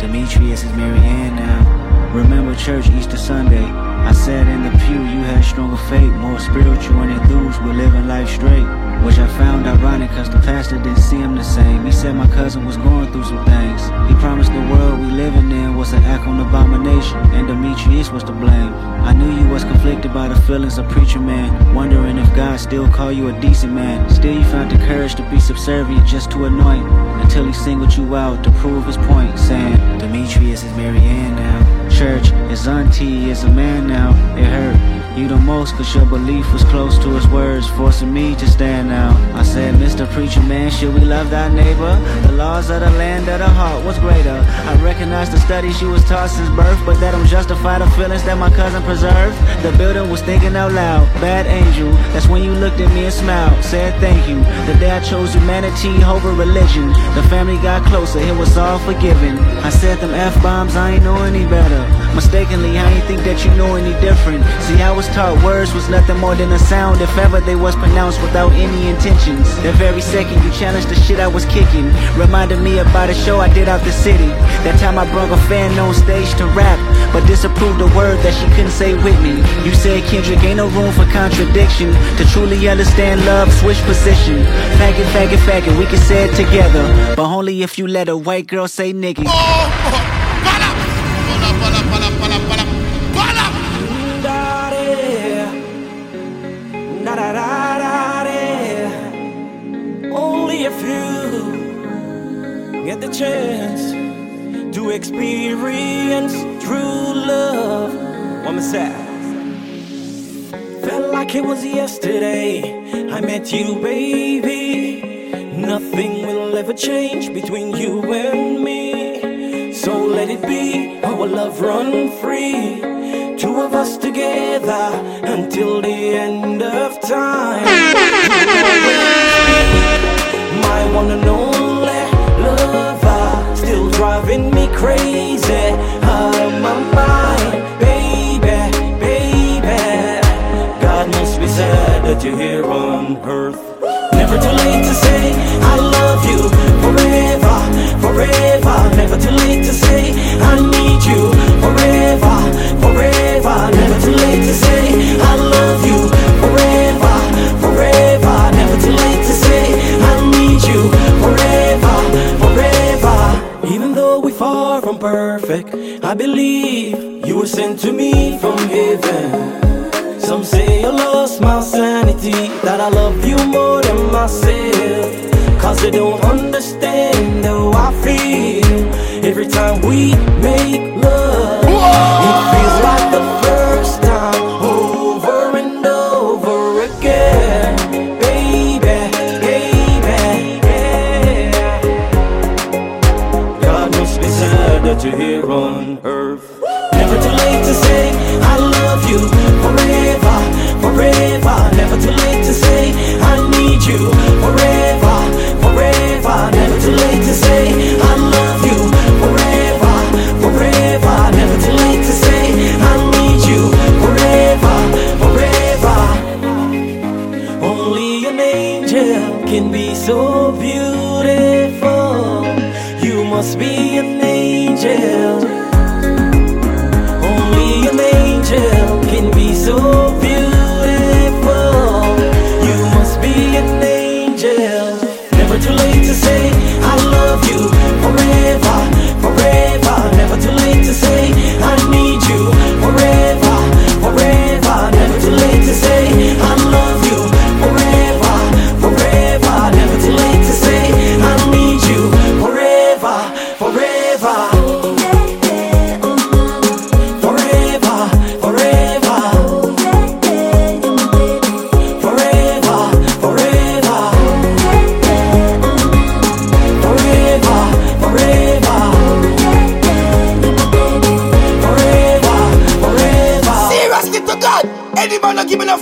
Demetrius is Marianne now. Remember church Easter Sunday. I sat in the pew, you had stronger faith, more spiritual and enthused with living life straight. Which I found ironic cause the pastor didn't see him the same. He said my cousin was going through some things. He promised the world we living in was an act on abomination, and Demetrius was to blame. I knew you was conflicted by the feelings of preacher man, wondering if God still call you a decent man. Still you found the courage to be subservient just to anoint, until he singled you out to prove his point, saying, Demetrius is Marianne now. Church, his auntie is a man now. It hurt you the most cause your belief was close to his words, forcing me to stand out. I said, Mr. Preacher Man, should we love thy neighbor? The laws of the land of the heart was greater. I recognize the studies she was taught since birth, but that don't justify the feelings that my cousin preserved. The building was thinking out loud, bad angel. That's when you looked at me and smiled, said thank you. The day I chose humanity over religion, the family got closer, it was all forgiven. I said them F bombs, I ain't know any better. Mistakenly, I ain't think that you know any different. See, I was taught words was nothing more than a sound if ever they was pronounced without any intentions. That very second you challenged the shit I was kicking. Reminded me about a show I did out the city. That time I brought a fan on stage to rap, but disapproved a word that she couldn't say with me. You said Kendrick ain't no room for contradiction. To truly understand love, switch position. Faggot, faggot, faggot, we can say it together. But only if you let a white girl say nigga.
Oh, chance to experience true love. More side. Felt like it was yesterday. I met you, baby. Nothing will ever change between you and me. So let it be our love run free. Two of us together until the end of time. My one and only lover, still driving me crazy. Out of my mind, baby, baby. God must be sad that you're here on earth. Never too late to say I love you forever, forever. Never too late to say I need you forever, forever. Never too late to say I love you forever, forever. Never too late to say I need you forever, forever. Far from perfect, I believe you were sent to me from heaven. Some say I lost my sanity, that I love you more than myself. Cause they don't understand how I feel every time we make love. It feels like the first that you're here on earth. Never too late to say I love you forever, forever. Never too late to say I need you forever, forever. Never too late to say I love you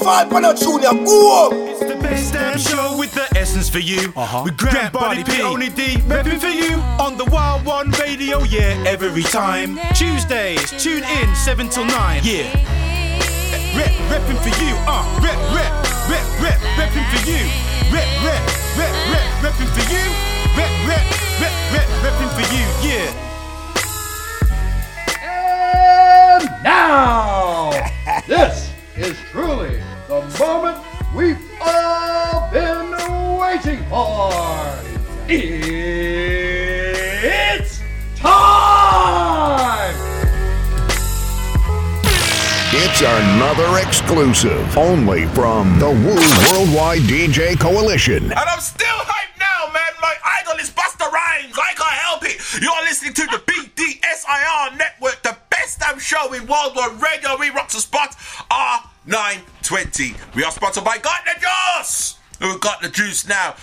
five on a junior, go home.
It's the best damn show with the essence for you. Uh-huh. With Grant Body P. Only D, repping for you on the Wild One Radio, yeah, every time. Tuesdays, tune in 7 till 9, yeah. Rep, repping for you, uh, rep, rep, rep, rep, repping for you. Rep, rep, rep, rep, repping for you. Rep, rep, rep, rep, repping for you, yeah.
And now, [laughs] this is truly the moment we've all been waiting for. It's time!
It's another exclusive, only from the Wu Worldwide DJ Coalition.
And I'm still hyped now, man. My idol is Busta Rhymes. I can't help it. You're listening to the BDSIR network, the best damn show in worldwide radio. We rock the spot ah, R920. We are sponsored by Got the Juice. Who got the juice now?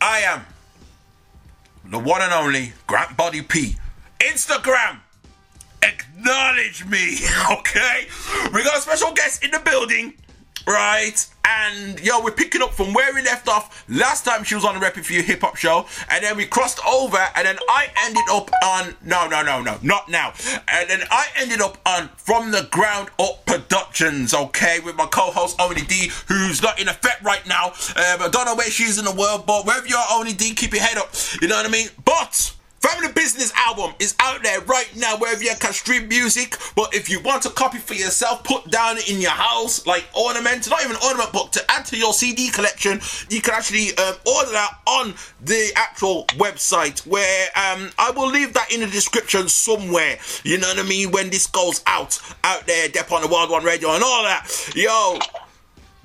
I am the one and only Grant Body P. Instagram. Acknowledge me, [laughs] okay? We got a special guest in the building, right? And yo, we're picking up from where we left off last time she was on the Rapping for You hip hop show, and then we crossed over, and then I ended up on no, no, no, no, not now, and then I ended up on From the Ground Up Productions, okay, with my co-host Oni D, who's not in effect right now. Um, I don't know where she is in the world, but wherever you are, Oni D, keep your head up. You know what I mean? But Family Business album is out there right now wherever you can stream music. But if you want a copy for yourself, put down in your house, like ornament, not even ornament, but to add to your CD collection, you can actually um, order that on the actual website where um, I will leave that in the description somewhere. You know what I mean? When this goes out, out there, Dep on the Wild One Radio and all that. Yo,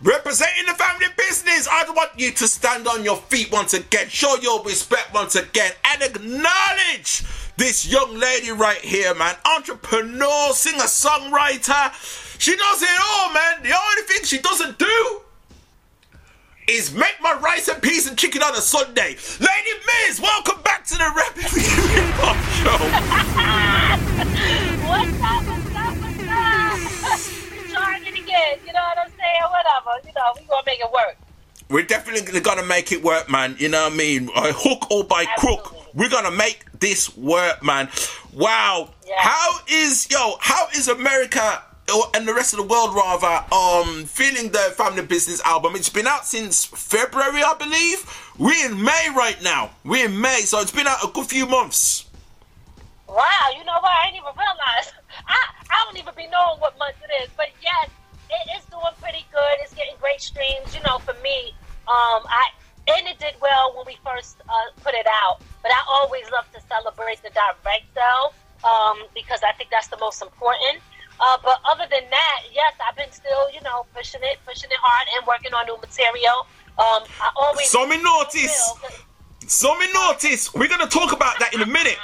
Representing the family business, I want you to stand on your feet once again, show your respect once again, and acknowledge this young lady right here, man. Entrepreneur, singer, songwriter. She does it all, man. The only thing she doesn't do is make my rice and peas and chicken on a Sunday. Ladi Miz, welcome back to the Rap Hip Hop Show. [laughs]
What's up? You know what I'm saying? Whatever. You know, we gonna make it work.
We're definitely gonna make it work, man. You know what I mean? By hook or by crook, we're gonna make this work, man. Wow. How is yo? How is America or- and the rest of the world rather um feeling the Family Business album? It's been out since February, I believe. We're in May right now. We're in May, so it's been out a good few months.
Wow, you know what? I didn't even realize. [laughs] I, I don't even be knowing what month it is. But yes, it is doing pretty good. It's getting great streams. You know, for me, um, I and it did well when we first uh, put it out. But I always love to celebrate the direct sale um, because I think that's the most important. Uh, but other than that, yes, I've been still, you know, pushing it, pushing it hard, and working on new material. Um, I always
So me notice. So me notice. We're gonna talk about that in a minute.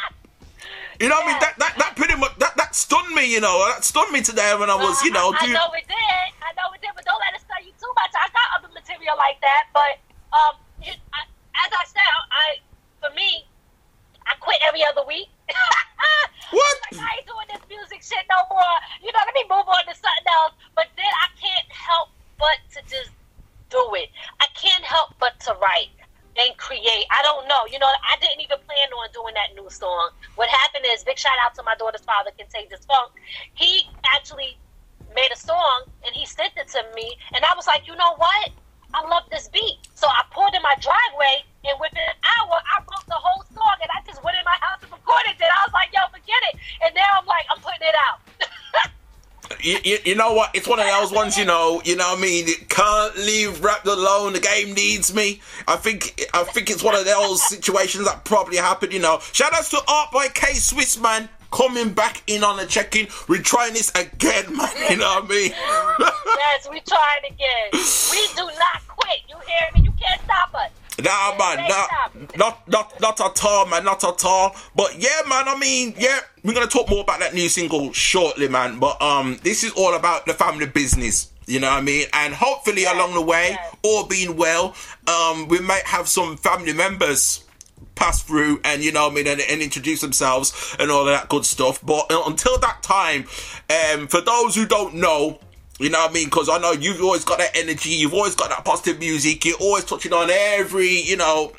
You know what I mean? That, that that pretty much that, that stunned me, you know. That stunned me today when I was, you know,
I
doing
know it did. I know it did, but don't let it stun you too much. I got other material like that, but um, you, I, as I said, I for me, I quit every other week. [laughs] you, you, know what?
It's one of those ones, you know. You know what I mean? It can't leave wrapped alone. The game needs me. I think I think it's one of those situations that probably happened. You know. Shout outs to Art by K Swiss man coming back in on the check-in. We're trying this again, man. You know what I mean? [laughs]
yes, we trying again. We do not quit. You hear me? You can't stop us.
Nah, man, not, not, not, not at all, man, not at all. But yeah, man, I mean, yeah, we're gonna talk more about that new single shortly, man. But um, this is all about the family business. You know what I mean? And hopefully along the way, all being well, um, we might have some family members pass through and you know what I mean and, and introduce themselves and all of that good stuff. But uh, until that time, um, for those who don't know, you know what I mean? Because I know you've always got that energy. You've always got that positive music. You're always touching on every, you know,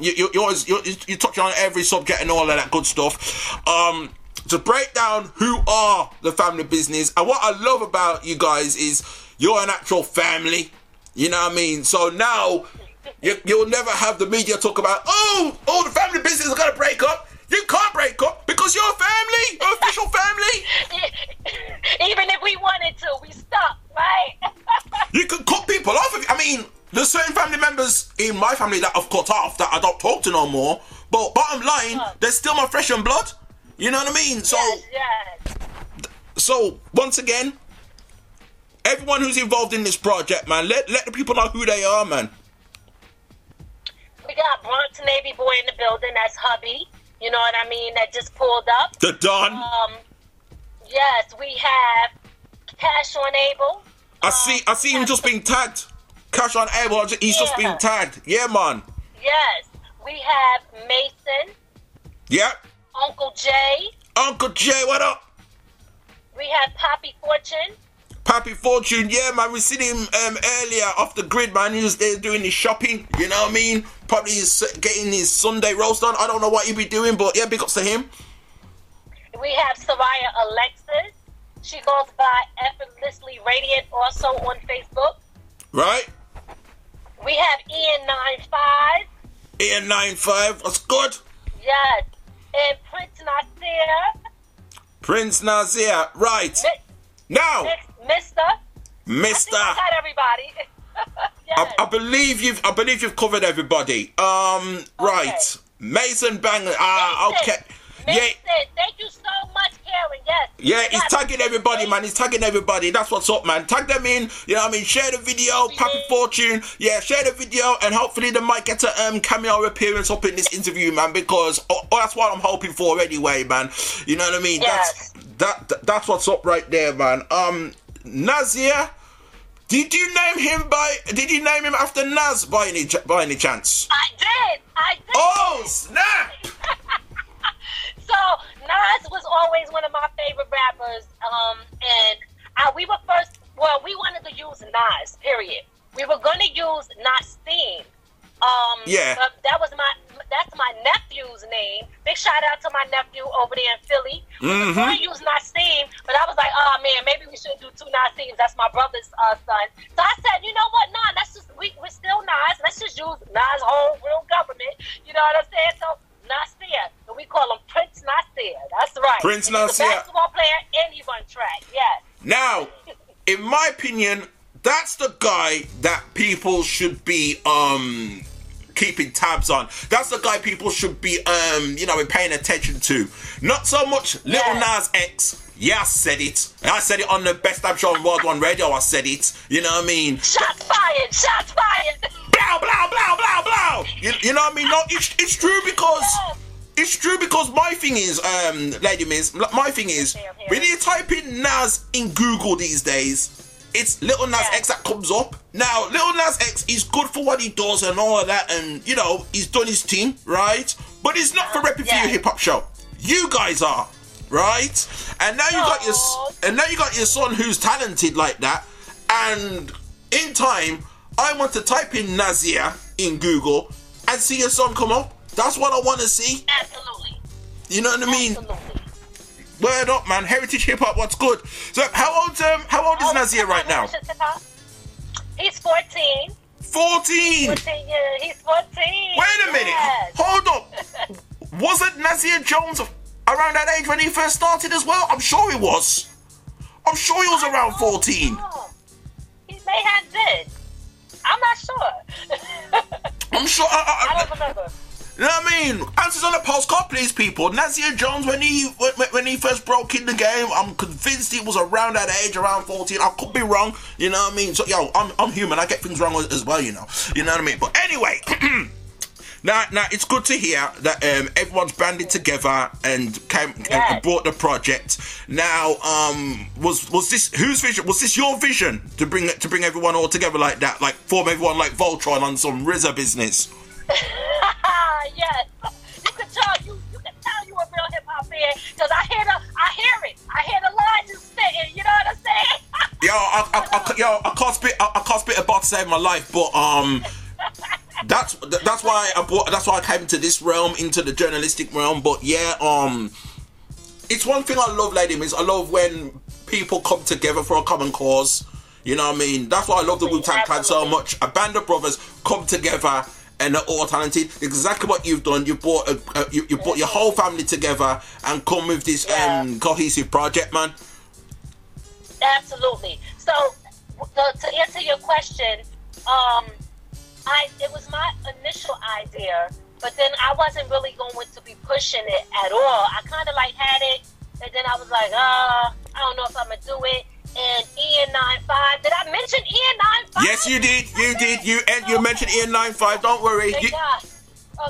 you, you're always you're, you're touching on every subject and all of that good stuff. Um, to break down who are the family business and what I love about you guys is you're an actual family. You know what I mean? So now you, you'll never have the media talk about, oh, all the family business is to break up. You can't break up because you're a family, you're official family. [laughs]
Even if we wanted to, we stuck, right? [laughs]
You can cut people off. If, I mean, there's certain family members in my family that I've cut off that I don't talk to no more. But bottom line, they're still my flesh and blood. You know what I mean? So, so once again, everyone who's involved in this project, man, let let the people know who they are, man.
We got Bronx Navy boy in the building. That's hubby. You know what I mean? That just pulled up.
The Don.
Um, yes, we have Cash on Able.
I see. I see him just being tagged. Cash on Abel. He's just
Yeah.
being tagged. Yeah, man.
Yes, we have Mason,
Yep.
Uncle Jay.
Uncle Jay, what up?
We have Papi Fortune.
Papi Fortune, yeah, man. We seen him um, earlier off the grid, man. He was there doing his shopping. You know what I mean? Probably is getting his Sunday roast on. I don't know what he'd be doing, but yeah, big ups to him.
We have Soraya Alexis. She goes by Effortlessly Radiant also on Facebook.
Right?
We have Ian95.
Ian nine five. That's good.
Yes. And Prince Nasir.
Prince Nazir. Right. Now,
Mister.
Mister.
I got everybody. [laughs]
I, I believe you've. I believe you've covered everybody. Um. Right. Mason Bang. Ah. okay. Yeah.
Mason, thank you so much, Karen. Yes.
Yeah,
We
tagging everybody, man. He's tagging everybody. That's what's up, man. Tag them in. You know what I mean? Share the video, Papi Fortune. Yeah, share the video, and hopefully they might get a um, cameo appearance up in this interview, man. Because oh, oh, that's what I'm hoping for anyway, man. You know what I mean? That's that, that. That's what's up right there, man. Um. Nazir. Did you name him by? Did you name him after Nas by any by any chance?
I did. I did.
Oh snap! [laughs]
so Nas was always one of my favorite rappers. Um, and I, we were first. Well, we wanted to use Nas. Period. We were going to use Nas theme. Um,
Yeah.
that was my. That's my nephew's name. Big shout out to my nephew over there in Philly. We
Mhm.
were going to use Nasim, but I was like, oh man, maybe we should do two Nasims. That's my brother's uh, son. So I said, you know what? Nah, let's just we, we're still Nas. Let's just use Nas' whole real government. You know what I'm saying? So Nasir, and we call him Prince Nasir. That's right.
Prince
And he's
Nasir.
a basketball player and he run track. Yes.
Now, in my opinion, that's the guy that people should be um keeping tabs on. That's the guy people should be um you know paying attention to. Not so much Little Nas X. Yeah, I said it. I said it on the best damn show on Wild1 Radio. I said it. You know what I mean?
Shots fired! Shots fired!
Blow, blow, blow, blow, blow. You, you know what I mean? No, it's it's true because it's true because my thing is, um, Ladi Miz, my thing is, when you type in Nas in Google these days, it's Little Nas X that comes up. Now, Little Nas X is good for what he does and all of that, and you know, he's done his thing, right? But it's not for repping for your hip hop show. You guys are, right? And now you got your and now you got your son who's talented like that, and in time, I want to type in Nasir in Google and see your son come up. That's what I want to see.
Absolutely.
You know what I mean? Word up, man. Heritage hip hop. What's good? So, how old um how old is Nasir right now?
He's 14.
14.
14 yeah, he's 14.
Wait a minute.
Yes.
Hold up. [laughs] Wasn't Nasir Jones around that age when he first started as well? I'm sure he was. I'm sure he was around 14.
He may have been. I'm not sure. [laughs]
I'm sure. I, I,
I don't remember.
You know what I mean? Answers on the postcard, please, people. Nasir Jones, when he when, when he first broke in the game, I'm convinced he was around that age, around 14. I could be wrong. You know what I mean? So, yo, I'm, I'm human. I get things wrong as well, you know. You know what I mean? But anyway, [clears throat] now, now it's good to hear that um, everyone's banded together and came and- and brought the project. Now, um, was was this whose vision? Was this your vision to bring to bring everyone all together like that, like form everyone like Voltron on some RZA business? [laughs]
yes. You can tell you you can tell you a real hip hop fan because I hear the I hear it. I hear the lines just spitting. You know what I'm saying? [laughs]
Yo, I, I, I, yo, I can't spit. I, I can't spit about to save my life, but um, [laughs] that's that's why I brought. That's why I came into this realm, into the journalistic realm. But yeah, um, it's one thing I love, lady is I love when people come together for a common cause. You know what I mean? That's why I love the Wu Tang Clan so much. A band of brothers come together and they're all talented. Exactly what you've done. You brought a, a, you, you brought your whole family together and come with this um cohesive project, man.
Absolutely. So, the, to answer your question, um, I it was my initial idea, but then I wasn't really going to be pushing it at all. I kind of like had it, and then I was like, uh, I don't know if I'm gonna do it. And Ian 95, did I mention Ian 95?
Yes, you did. You did. You and you mentioned Ian 95. Don't worry.
Thank
You-
God.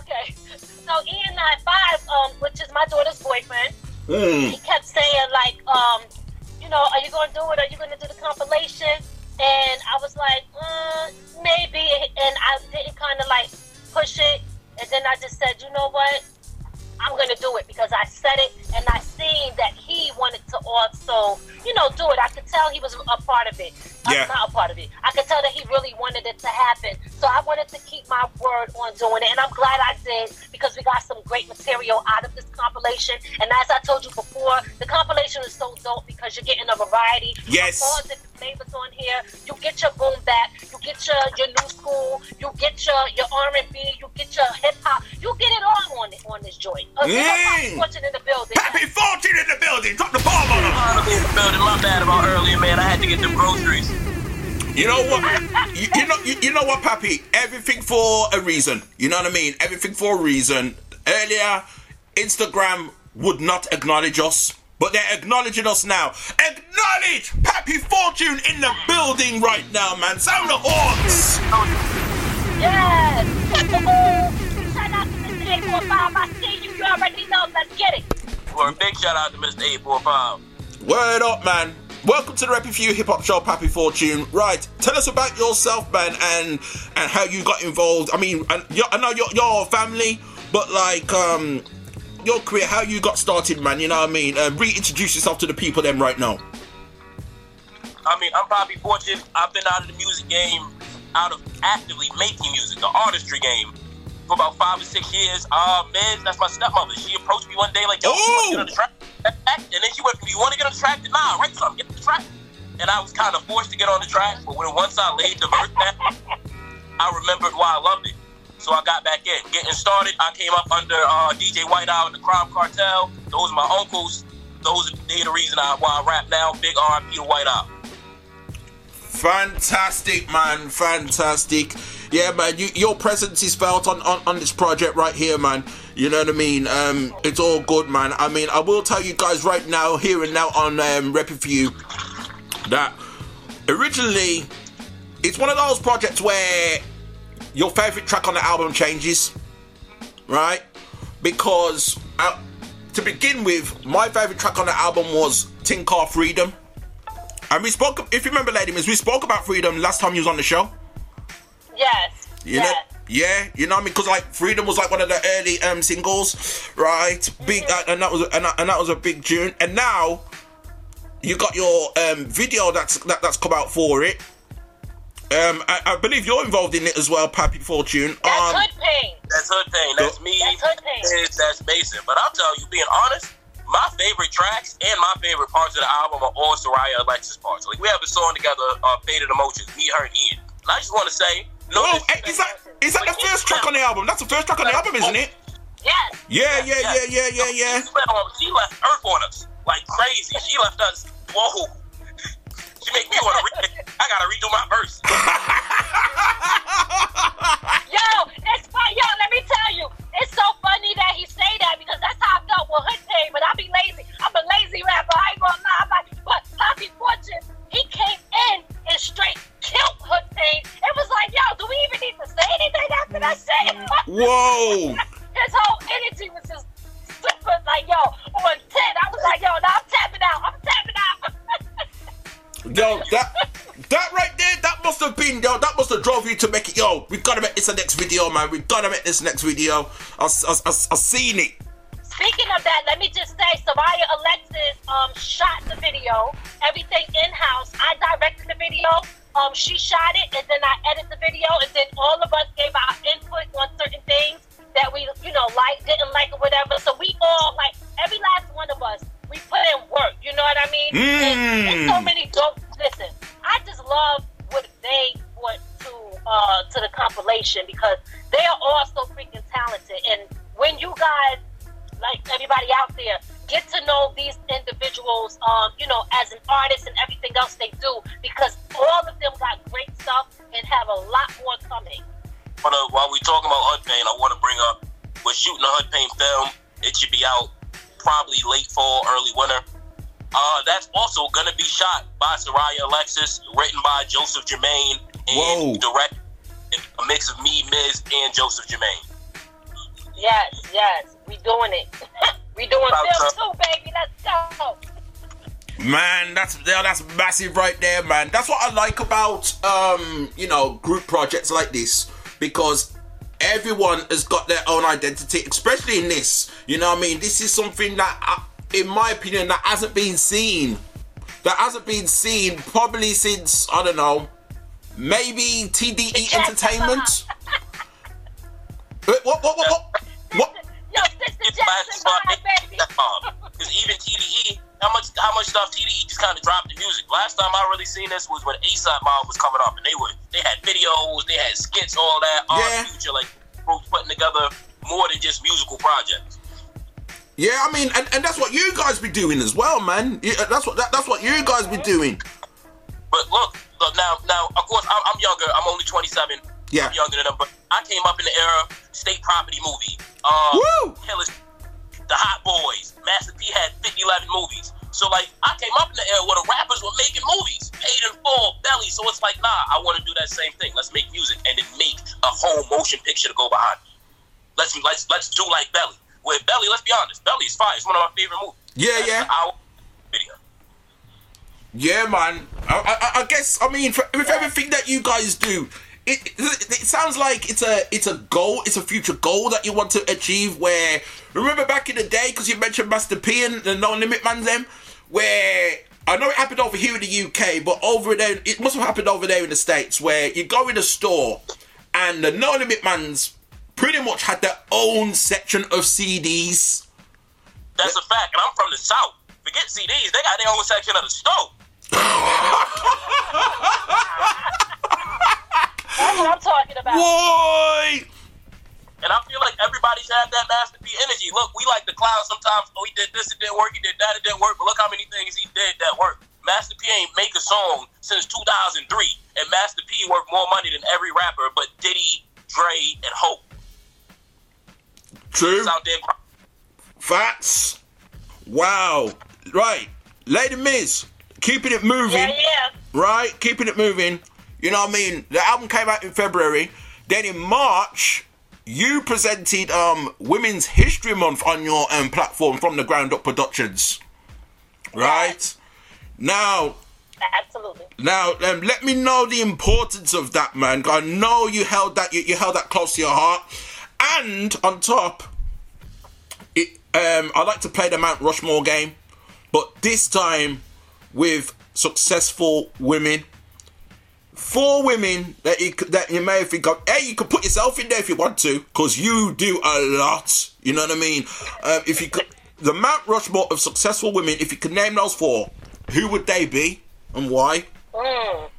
Okay. [laughs] So Ian 95, um, which is my daughter's boyfriend,
Mm.
he kept saying like, um, you know, are you gonna do it? Are you gonna do the compilation? And I was like, mm, maybe. And I didn't kind of like push it. And then I just said, you know what? I'm gonna do it because I said it
Yeah.
not a part of it. I could tell that he really wanted it to happen. So I wanted to keep my word on doing it, and I'm glad I did because we got some great material out of this compilation. And as I told you before, the compilation is so dope because you're getting a variety
Yes.
of all different flavors on here. You get your boom bap, you get your your new school, you get your your R&B, you get your hip hop, you get it all on on this joint. Uh,
about earlier, man. I had to get them groceries.
You know what? you, you know. You, you know what, Papi? Everything for a reason. You know what I mean? Everything for a reason. Earlier, Instagram would not acknowledge us, but they're acknowledging us now. Acknowledge Papi Fortune in the building right now, man. Sound the horns.
Yes. [laughs] Shout out to Mr. 845. I see you. You already know. Let's get it.
Or a big shout out to Mr. 845.
Word up, man. Welcome to the You Hip Hop Show, Papi Fortune. Right, tell us about yourself, man, and and how you got involved. I mean, and I know you're, you're family, but like um, your career, how you got started, man. You know what I mean? Uh, reintroduce yourself to the people, then, right now.
I mean, I'm probably fortunate. I've been out of the music game, out of actively making music, the artistry game, for about five or six years. Uh, Miz, that's my stepmother. She approached me one day like, "Yo, you want to get on the track?" And then she went "You want to get on the track?" to "Nah, write something, get on the track." And I was kind of forced to get on the track, but when once I laid the verse down, I remembered why I loved it. So I got back in. Getting started, I came up under uh, DJ White Owl and the Crime Cartel. Those are my uncles. Those are they the reason I, why I rap now. Big R.I.P. to White Owl.
Fantastic, man. Fantastic. Yeah, man. You, your presence is felt on, on, on this project right here, man. You know what I mean? Um, it's all good, man. I mean, I will tell you guys right now, here and now on um, Repping for You, that originally it's one of those projects where your favorite track on the album changes, right? Because uh, to begin with, my favorite track on the album was Tin Car Freedom. And we spoke, if you remember, Ladi Miz, we spoke about Freedom last time you was on the show.
Yes.
You know, yeah, you know what I mean? Because like Freedom was like one of the early um singles, right? Big,
Mm-hmm.
and that was and that, and that was a big tune. And now you got your um video that's that, that's come out for it. Um, I, I believe you're involved in it as well, Papi Fortune.
That's
um,
hood pain.
That's Hood Pain. That's me.
That's Hood Pain.
That's, that's Mason. But I'll tell you, being honest, my favorite tracks and my favorite parts of the album are all Soraya Alexis parts. Like we have a song together, uh, Faded Emotions, me, her, and Ian. And I just want to say, no,
is that is that the first track on the album? That's the first track on the album, isn't it?
Yes.
Yeah, yeah, yeah, yeah, yeah, yeah.
She left, Earth on us like crazy. She left us. Whoa. She make me want to. I gotta redo my verse. [laughs]
Yo, it's fun. Yo, let me tell you, it's so funny that he say that because that's how I felt with Hood Pain. But I be lazy. I'm a lazy rapper. I ain't gonna lie. I'm like, but Papi Fortune, he came in and straight killed Pain. It was like, yo, do we even need to say anything after that shit?
Whoa. [laughs]
His whole energy was just super like, yo, on 10. I was like, yo, now I'm tapping out. I'm tapping out. [laughs]
Yo, that that right there, that must have been yo, that must have drove you to make it. Yo, we gotta make this the next video, man. We gotta make this next video. I, I, I, I seen it.
Speaking of that, let me just say, she shot it, and then I edit the video,
Soraya Alexis, written by Joseph Jermaine, and direct a mix of me, Miz, and Joseph Jermaine.
Yes, yes, we doing it. [laughs] we doing
About
film too, baby. Let's go.
Man, that's yeah, that's massive right there, man. That's what I like about um, you know, group projects like this because everyone has got their own identity, especially in this. You know what I mean? This is something that, uh, in my opinion, that hasn't been seen. That hasn't been seen probably since I don't know, maybe TDE Entertainment. Uh-huh. Wait, what? What? What? What? what?
Yo, Sister Jackson, bye, baby.
Because even TDE, how much how much stuff TDE just kind of dropped the music. Last time I really seen this was when ASAP Mob was coming up, and they were they had videos, they had skits, all that. Yeah. Future like groups putting together more than just musical projects.
Yeah, I mean, and, and that's what you guys be doing as well, man. Yeah, that's what that, that's what you guys be doing.
But look, look now, now of course I'm, I'm younger. I'm only 27.
Yeah.
I'm younger than them, but I came up in the era state property movie. Um,
Woo!
The Hot Boys, Master P had 50, 11 movies. So like I came up in the era where the rappers were making movies, paid in full, belly. So it's like, nah, I want to do that same thing. Let's make music and then make a whole motion picture to go behind. Let's let's let's do like Belly. With Belly, let's be honest, Belly is fine. It's one of my favorite movies.
Yeah, yeah.
Our video.
Yeah, man. I, I, I guess I mean for, with everything that you guys do, it, it it sounds like it's a it's a goal, it's a future goal that you want to achieve. Where remember back in the day, because you mentioned Master P and the No Limit Man them, where I know it happened over here in the UK, but over there it must have happened over there in the states, where you go in a store and the No Limit Man's pretty much had their own section of CDs.
That's a fact, and I'm from the south. Forget CDs; they got their own section of the stove.
That's what I'm talking about.
Boy!
And I feel like everybody's had that Master P energy. Look, we like the clown sometimes. Oh, he did this, it didn't work. He did that, it didn't work. But look how many things he did that worked. Master P ain't make a song since 2003, and Master P worked more money than every rapper, but Diddy, Dre, and Hope.
True.
Out there.
Facts. Wow. Right. Ladi Miz, keeping it moving.
Yeah, yeah.
Right? Keeping it moving. You know what I mean? The album came out in February. Then in March, you presented um Women's History Month on your um, platform from the Ground Up Productions. Right? Now,
Absolutely.
now, um, let me know the importance of that, man. I know you held that you, you held that close to your heart, and on top, it, um, I like to play the Mount Rushmore game, but this time with successful women. Four women that you that you may think of. Hey, you could put yourself in there if you want to, because you do a lot. You know what I mean? Um, if you could, the Mount Rushmore of successful women, if you could name those four, who would they be and why?
Mm.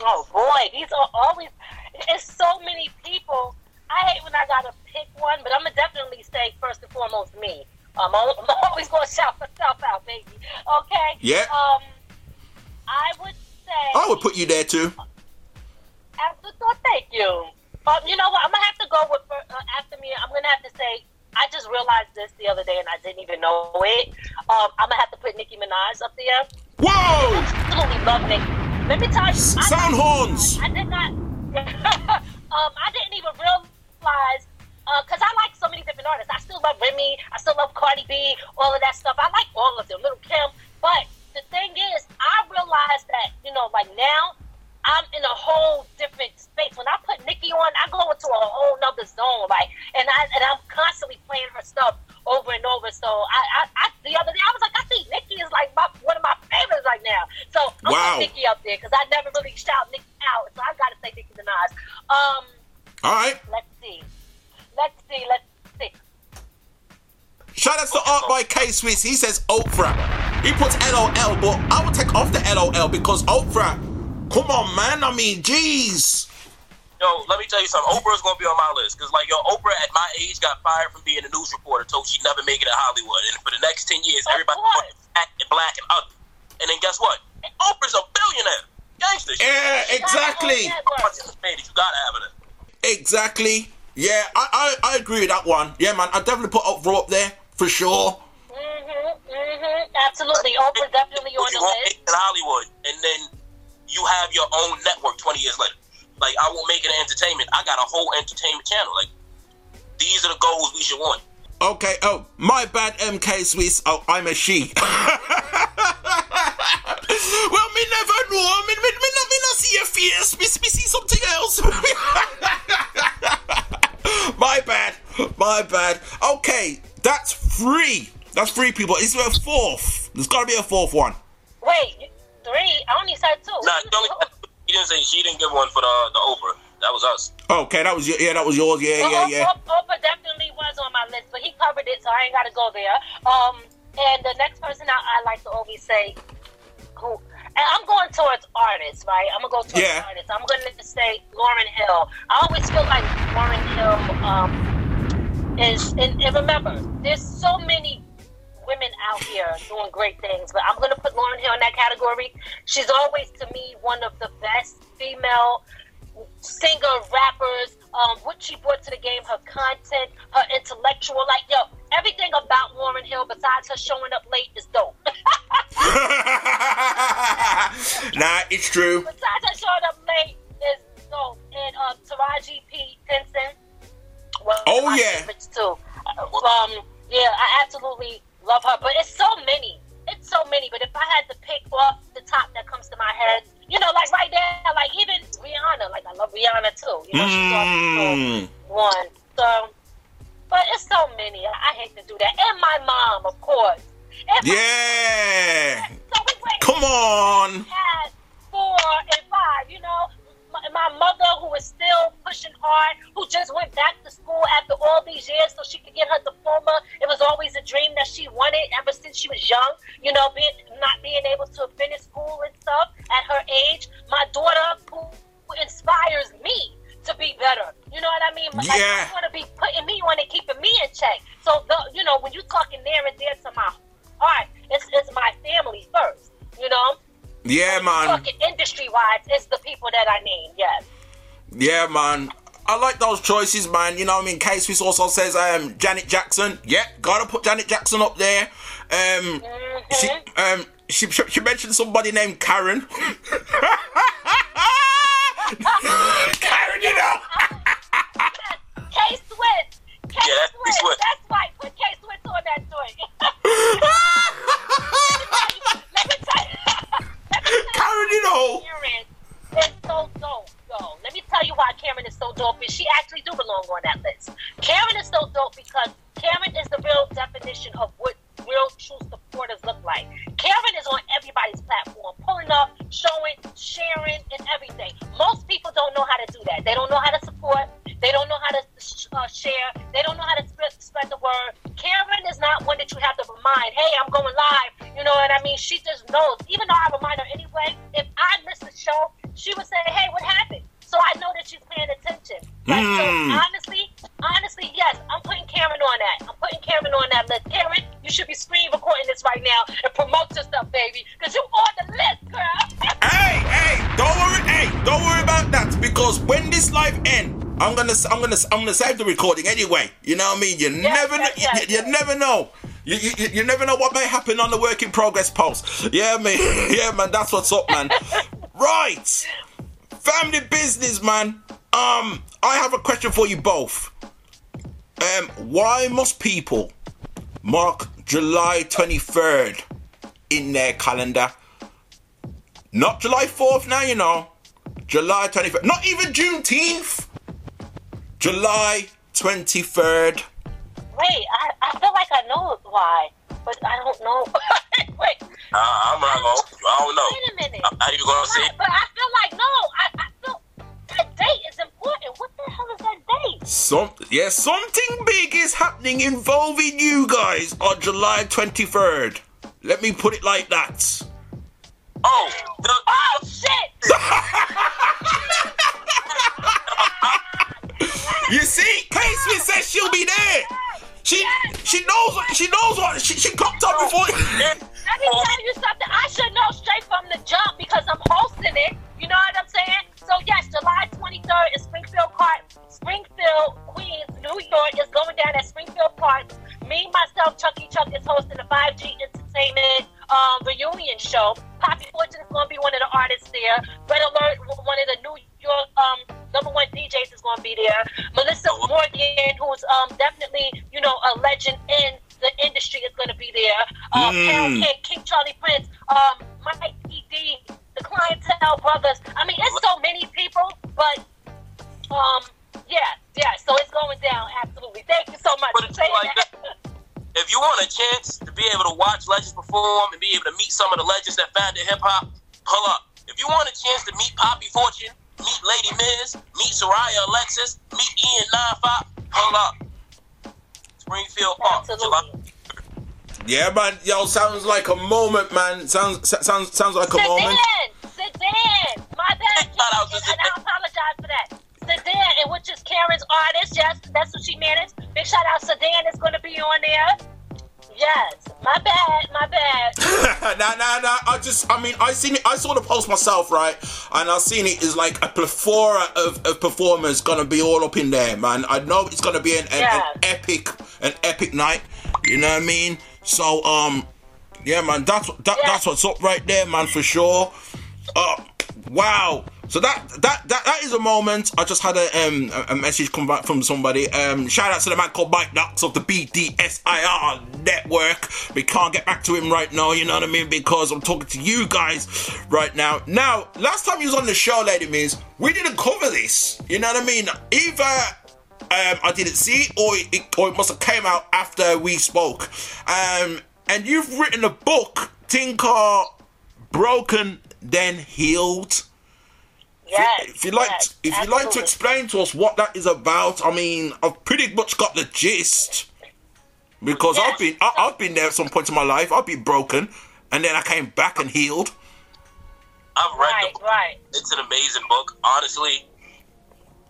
Oh boy, these are always. It's so many people. I hate when I gotta pick one, but I'm gonna definitely say first and foremost me. Um, I'm always gonna shout myself out, baby. Okay.
Yeah.
Um, I would say.
I would put you there too.
After thought, thank you. Um, you know what? I'm gonna have to go with uh, after me. I'm gonna have to say. I just realized this the other day, and I didn't even know it. Um, I'm gonna have to put Nicki Minaj up there.
Whoa!
Absolutely love Nicki. Let me tell you, I-
Sound horns.
I did not. [laughs] um, I didn't even realize because I like so many different artists. I still love Remy. I still love Cardi B. All of that stuff. I like all of them. Little Kim. But the thing is, I realized that you know, like now, I'm in a whole different space. When I put Nicki on, I go into a whole nother zone. Like, and I and I'm constantly playing her stuff over and over. So I, I, I the other day I was like, I think Nicki is like my, one of my favorites right now. So I'm
Wow.
putting Nicki up there because I never really shout Nicki out. So I gotta say Nicki Minaj. Um,
All right.
let's see, let's see, let's see.
Shout out to Art by K Swiss. He says Oprah. He puts LOL, but I would take off the LOL because Oprah. Come on, man. I mean, jeez.
Yo, let me tell you something. Oprah's gonna be on my list because, like, yo, Oprah at my age got fired from being a news reporter, told she'd never make it in Hollywood, and for the next ten years, everybody was fat and black and ugly. And then guess what? Oprah's a billionaire, gangster.
Yeah, exactly.
You gotta have it.
Exactly. Yeah, I, I, I agree with that one. Yeah, man. I definitely put Oprah up there for sure.
Mm-hmm, mm-hmm, absolutely. Oprah definitely on
You
the
won't
list.
make it in Hollywood, and then you have your own network twenty years later. Like, I won't make it in entertainment. I got a whole entertainment channel. Like, these are the goals we should want.
Okay. Oh, my bad, MK Swiss. Oh, I'm a she. [laughs] well, me never know. Me, me, me, not, me not see your face. Me, me see something else. [laughs] my bad. My bad. Okay, that's three. That's three people. Is there a fourth? There's got to be a fourth one.
Wait, three? I only said two.
Nah, the only, [laughs] he didn't say she didn't give one for the the Oprah. That was us.
Okay, that was your, yeah, that was yours. Yeah, yeah, yeah.
Oprah, Oprah definitely was on my list, but he covered it, so I ain't got to go there. Um, and the next person I, I like to always say, who, and I'm going towards artists, right? I'm gonna go towards
Yeah.
artists. I'm gonna say Lauryn Hill. I always feel like Lauryn Hill um, is, and, and remember, there's so many women out here doing great things, but I'm gonna put Lauryn Hill in that category. She's always, to me, one of the best female singer, rappers, um, what she brought to the game, her content, her intellectual, like yo, everything about Lauryn Hill besides her showing up late is dope. [laughs] [laughs]
Nah, it's true.
besides her showing up late is dope. And uh, Taraji P. Henson. Well,
Oh, yeah.
too. Uh, Um, yeah, I absolutely love her. But it's so many. It's so many. But if I had to pick off the top that comes to my head. You know, like right now, like even Rihanna, like I love Rihanna too. You know, she's
Mm.
also one. So, but it's so many. I, hate to do that. And my mom, of course. And
Yeah.
So we went
Come on.
had four and five, you know. My, my mother, who is still pushing hard, who just went back to school after all these years so she could get her diploma. It was always a dream that she wanted ever since she was young, you know, being, not being able to finish school and stuff at her age. My daughter, who inspires me to be better. You know what I mean? Like,
Yeah.
I want to be putting me on and keeping me in check. So, the, you know, when you talking there and there to my heart, it's, it's my family first, you know?
Yeah, man.
Talking industry wise, it's the people that I name. Yes.
Yeah, man. I like those choices, man. You know what I mean? K Swiss also says um Janet Jackson. Yeah, gotta put Janet Jackson up there. Um she um she, she mentioned somebody named Karen. [laughs] Karen, you know. [laughs]
K Swiss. K
Yeah, that's
Swiss.
Swiss.
That's right. Put K Swiss on that joint. [laughs] Let me tell you. Let me.
Karen, you know.
Karen is so dope, yo. Let me tell you why Karen is so dope, and she actually do belong on that list. Karen is so dope because Karen is the real definition of what real true supporters look like. Karen is on everybody's platform, pulling up, showing, sharing, and everything. Most people don't know how to do that. They don't know how to support. They don't know how to uh, share. They don't know how to spread, spread the word. Karen is not one that you have to remind, hey, I'm going live. You know what I mean? She just knows. Even though I remind her anyway, if I miss the show, she would say, hey, what happened? So I know that she's paying attention. Like,
Mm.
So honestly, honestly, yes, I'm putting Karen on that. I'm putting Karen on that list. Karen, you should be screen recording this right now and promote yourself, baby, because you on the list, girl. [laughs]
Hey, hey, don't worry, hey, don't worry about that because when this live ends. I'm gonna, I'm gonna, I'm gonna save the recording anyway. You know what I mean? You never,
yes,
you,
yes,
you, you never know. You, you, you- you never know what may happen on the work in progress post. Yeah, man. [laughs] Yeah, man. That's what's up, man. [laughs] right, family business, man. Um, I have a question for you both. Um, why must people mark July 23rd in their calendar? Not July 4th now, you know. July 23rd. Not even Juneteenth. July 23rd.
Wait, I, I feel like I know why, but I don't know. [laughs] Wait,
Uh, I'm not gonna. I don't know.
wait a minute.
How you gonna say?
But I feel like no. I, I feel that date is important. What the hell is that date?
Some yeah, something big is happening involving you guys on July 23rd. Let me put it like that.
Oh, the,
Oh shit! [laughs]
You see, Casey says she'll be there. She she knows what she knows what she she cocked up before. [laughs]
Let me tell you something. I should know straight from the jump because I'm hosting it. You know what I'm saying? So yes, July 23rd is Springfield Park, Springfield, Queens, New York is going down at Springfield Park. Me, myself, Chucky Chuck is hosting the 5G Entertainment um, reunion show. Papi Fortune is going to be one of the artists there. Red Alert, one of the New York um, number one DJs is going to be there. Melissa Morgan, who's um, definitely you know a legend in the industry, is going to be there. Um,
Mm.
Carol King, King Charlie Prince, um, Mike E.D., the Clientele Brothers. I mean, it's so many people, but um, yeah, yeah. So it's going down. Absolutely. Thank you so much for saying
like
that.
if you want a chance to be able to watch legends perform and be able to meet some of the legends that founded hip hop, pull up. If you want a chance to meet Papi Fortune, meet Ladi Miz, meet Soraya Alexis, meet Ian Nine pull up. Springfield Park, July.
Yeah, man. Yo, sounds like a moment, man. Sounds sounds sounds like a moment.
Sedan, Sedan. My bad, King, and, and I apologize for that. Sedan, and which is Karen's artist. Yes, that's what she managed. Big shout out, Sedan is going to be on there. Yes, my bad, my bad. [laughs]
nah, nah, nah. I just, I mean, I seen it. I saw the post myself, right? And I seen it is like a plethora of, of performers gonna be all up in there, man. I know it's gonna be an, an, an epic, an epic night. You know what I mean? So, um, yeah, man. That's that, that's what's up right there, man, for sure. Uh, wow. So that that that that is a moment. I just had a um a, message come back from somebody. Um, shout out to the man called Mike Knox of the BDSIR network. We can't get back to him right now. You know what I mean? Because I'm talking to you guys right now. Now, last time he was on the show, Lady Miz, we didn't cover this. You know what I mean? Either um, I didn't see or it, or it must have came out after we spoke. Um, and you've written a book, Tinker, Broken Then Healed.
Yes,
If you like,
yes,
if you'd like to explain to us what that is about, I mean, I've pretty much got the gist because I've been, I, I've been there at some point in my life. I've been broken, and then I came back and healed.
I've read
Right,
the book.
right.
It's an amazing book. Honestly,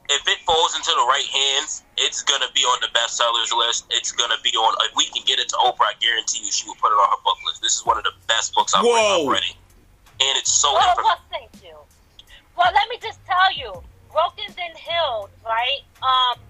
if it falls into the right hands, it's gonna be on the bestsellers list. It's gonna be on. If we can get it to Oprah, I guarantee you she will put it on her book list. This is one of the best books I've read already, and it's so informative.
well, thank you. Well, let me just tell you, Broken Then Healed, right? Um,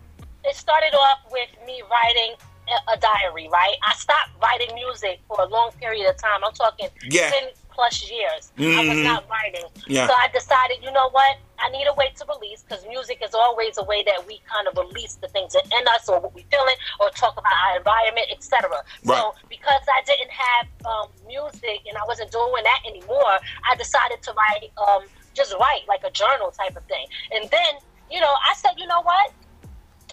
it started off with me writing a, a diary, right? I stopped writing music for a long period of time. I'm talking
Yeah.
10 plus years. I was
Mhm.
not writing.
Yeah.
So I decided, you know what? I need a way to release because music is always a way that we kind of release the things that in us or what we're feeling or talk about our environment, etc.
Right.
So because I didn't have um, music and I wasn't doing that anymore, I decided to write, um, just write like a journal type of thing. And then, you know, I said, you know what?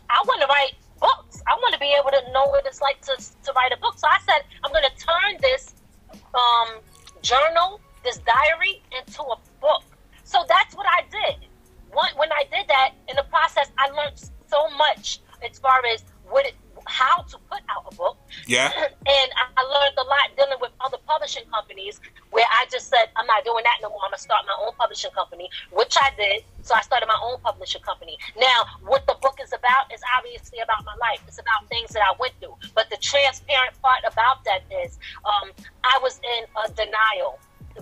I want to write books. I want to be able to know what it's like to, to write a book. So I said, I'm going to turn this um, journal, this diary, into a book. So that's what I did. When, when I did that, in the process, I learned so much as far as what it, how to put out a book.
Yeah. [clears throat]
And I, learned a lot dealing with other publishing companies where I just said, I'm not doing that no more. I'm going to start my own publishing company, which I did. So I started my own publishing company. Now, what the book is about is obviously about my life. It's about things that I went through. But the transparent part about that is um, I was in a denial,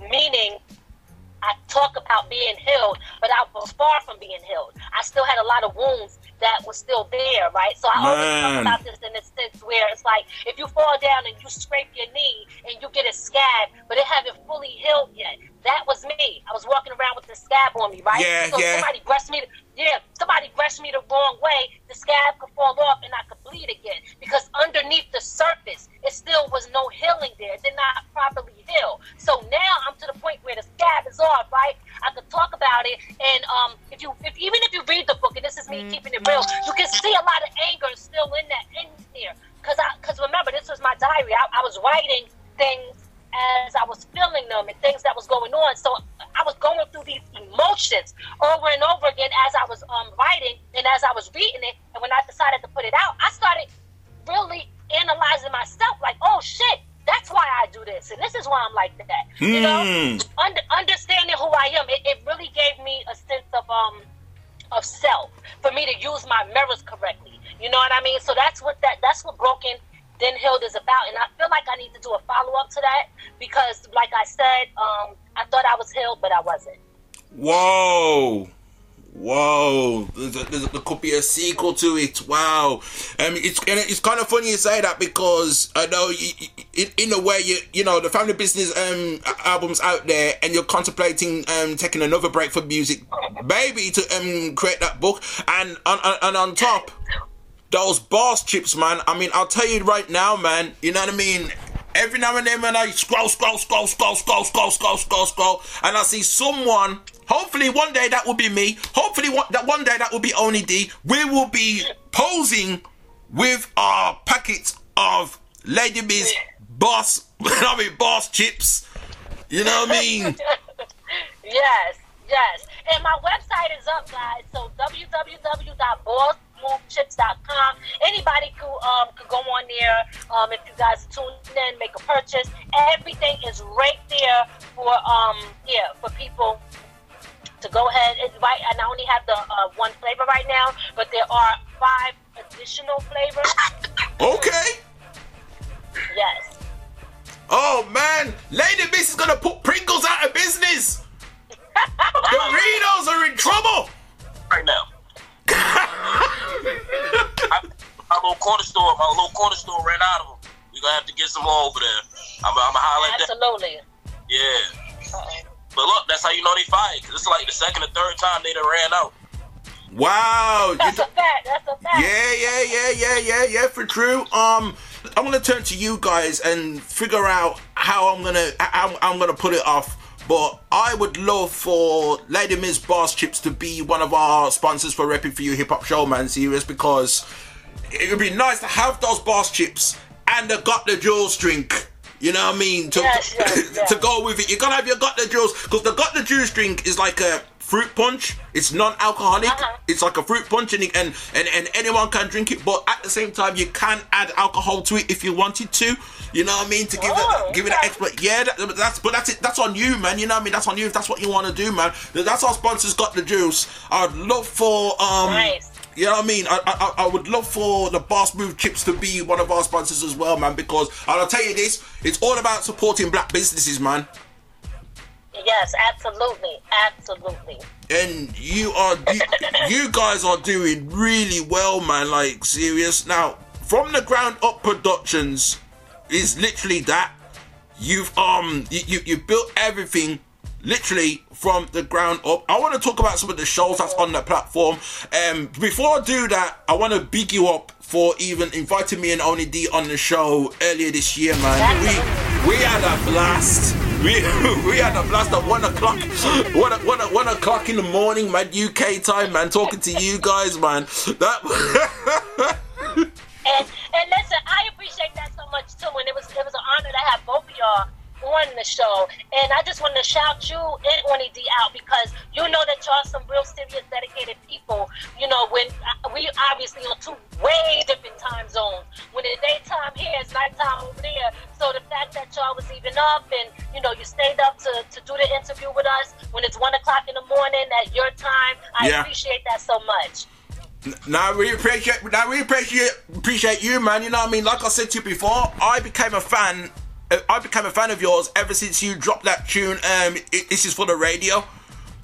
meaning I talk about being healed, but I was far from being healed. I still had a lot of wounds that was still there, right? So I always talk about this in the sense where it's like if you fall down and you scrape your knee and you get a scab, but it haven't fully healed yet. That was me. I was walking around with the scab on me, right?
Yeah,
so
yeah.
somebody brushed me. Yeah, somebody brushed me the wrong way. The scab could fall off and I could bleed again because underneath the surface, it still was no healing there. It did not properly heal. So now I'm to the point where the scab is off, right? I could talk about it, and um, if you, if even if you read the book, and this is me keeping it real, you can see a lot of anger still in that in there. Cause I, cause remember, this was my diary. I, I was writing things as I was feeling them and things that was going on. So I was going through these emotions over and over again as I was um, writing and as I was reading it. And when I decided to put it out, I started really analyzing myself like, oh shit, that's why I do this. And this is why I'm like that. You know?
Hmm.
Under, understanding who I am, it, it really gave me a sense of um of self for me to use my mirrors correctly. You know what I mean? So that's what that that's what broken then healed is about. And I feel like I need to do a follow up to that because like I said, um, I thought I was healed, but I wasn't.
Whoa. Whoa, a, there could be a sequel to it. Wow, um, it's and it's kind of funny you say that because I know you, you, in, a way you you know the family business um albums out there and you're contemplating um taking another break for music, maybe to um create that book and on on, and on top those boss chips, man. I mean, I'll tell you right now, man. You know what I mean. Every now and then, when I scroll, scroll, scroll, scroll, scroll, scroll, scroll, scroll, scroll, and I see someone. Hopefully, one day that will be me. Hopefully, one, that one day that will be Only D. We will be posing with our packets of Lady Biz boss, [laughs] I mean boss chips. You know what I mean? [laughs]
yes, yes. And my website is up, guys. So www.bossmovechips.com. Anybody could um could go on there. Um, if you guys tune in, make a purchase. Everything is right there for um yeah for people to go ahead and right. And I only have the uh, one flavor right now, but there are five additional flavors.
Okay.
Yes.
Oh man, Lady Biz is gonna put Pringles out of business. [laughs] Doritos are in trouble.
right now. I, my little corner store, my little corner store ran out of them. We gonna have to get some more over there. I'm, I'm gonna holler at that.
Absolutely.
Yeah. But look, that's how you know they fired. Cause it's like the second or third time they done ran out.
Wow.
That's a fact. That's a fact.
Yeah, yeah, yeah, yeah, yeah, yeah, for true. Um, I'm gonna turn to you guys and figure out how I'm gonna how I'm gonna put it off. But I would love for Ladi Miz Boss Chips to be one of our sponsors for Repping for You Hip Hop Show, man, serious, because it would be nice to have those Boss Chips and the Got the Jewels drink. You know what I mean? To,
Yes, yes, yes.
to go with it. You gotta have your Got the Jewels, because the Got the Juice drink is like a fruit punch. It's non-alcoholic.
Uh-huh.
It's like a fruit punch, and, and and and anyone can drink it. But at the same time, you can add alcohol to it if you wanted to. You know what I mean? To give
Oh,
it give it an extra. Yeah, that, but that's but that's it. That's on you, man. You know what I mean? That's on you if that's what you want to do, man. That's our sponsors got the juice. I'd love for um.
Nice.
You know what I mean? I, I I would love for the Boss Move Chips to be one of our sponsors as well, man. Because and I'll tell you this, it's all about supporting black businesses, man.
Yes, absolutely, absolutely.
and you are you, [laughs] you guys are doing really well man like serious. Now from the ground up productions is literally that. You've um you, you you built everything literally from the ground up. I want to talk about some of the shows that's on the platform. Um before i do that i want to big you up for even inviting me and Only D on the show earlier this year, man. We had a blast. We, [laughs] we had a blast at one o'clock, one, one, one o'clock in the morning, man, UK time, man. Talking to you guys, man. That [laughs]
And and listen, I appreciate that so much too. And it was it was an honor to have both of y'all on the show. And I just want to shout you and Only D out because you know that y'all some real serious, dedicated people. You know, when uh, we obviously on two way different time zones. When it's daytime here, it's nighttime over there. So the fact that y'all was even up and you know you stayed up to, to do the interview with us when it's one o'clock in the morning at your time, I
Yeah.
appreciate that so much.
Now we appreciate. Now we appreciate appreciate you, man. You know what I mean? Like I said to you before, I became a fan. Uh, I became a fan of yours ever since you dropped that tune. Um, it, this is for the radio.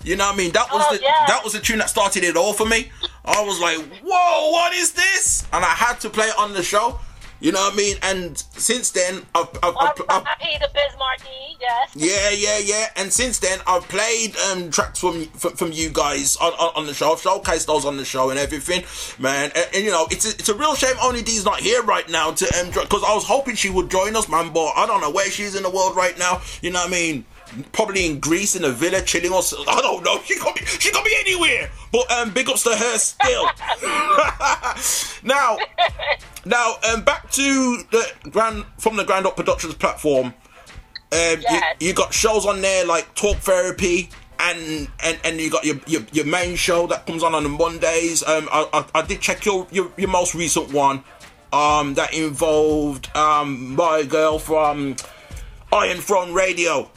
You know what I mean? That was
Oh,
the
yeah.
that was the tune that started it all for me. I was like, whoa, what is this? And I had to play it on the show. You know what I mean? And since then, I've, I've, I've, I've
the Biz Markie, yes.
yeah, yeah, yeah. And since then, I've played um, tracks from, from from you guys on, on, on the show. I've showcased those on the show and everything, man. And, and, you know, it's a, it's a real shame Only D's not here right now to um because I was hoping she would join us, man. But I don't know where she is in the world right now. You know what I mean? Probably in Greece in a villa chilling or so- I don't know. She could be she could be anywhere. But um, big ups to her still. [laughs] now, now um, back to the grand from the Ground Up Productions platform. Um, you, you got shows on there like Talk Therapy, and and, and you got your, your your main show that comes on on the Mondays. Um, I, I, I did check your, your your most recent one, um, that involved um my girl from Iron Throne Radio.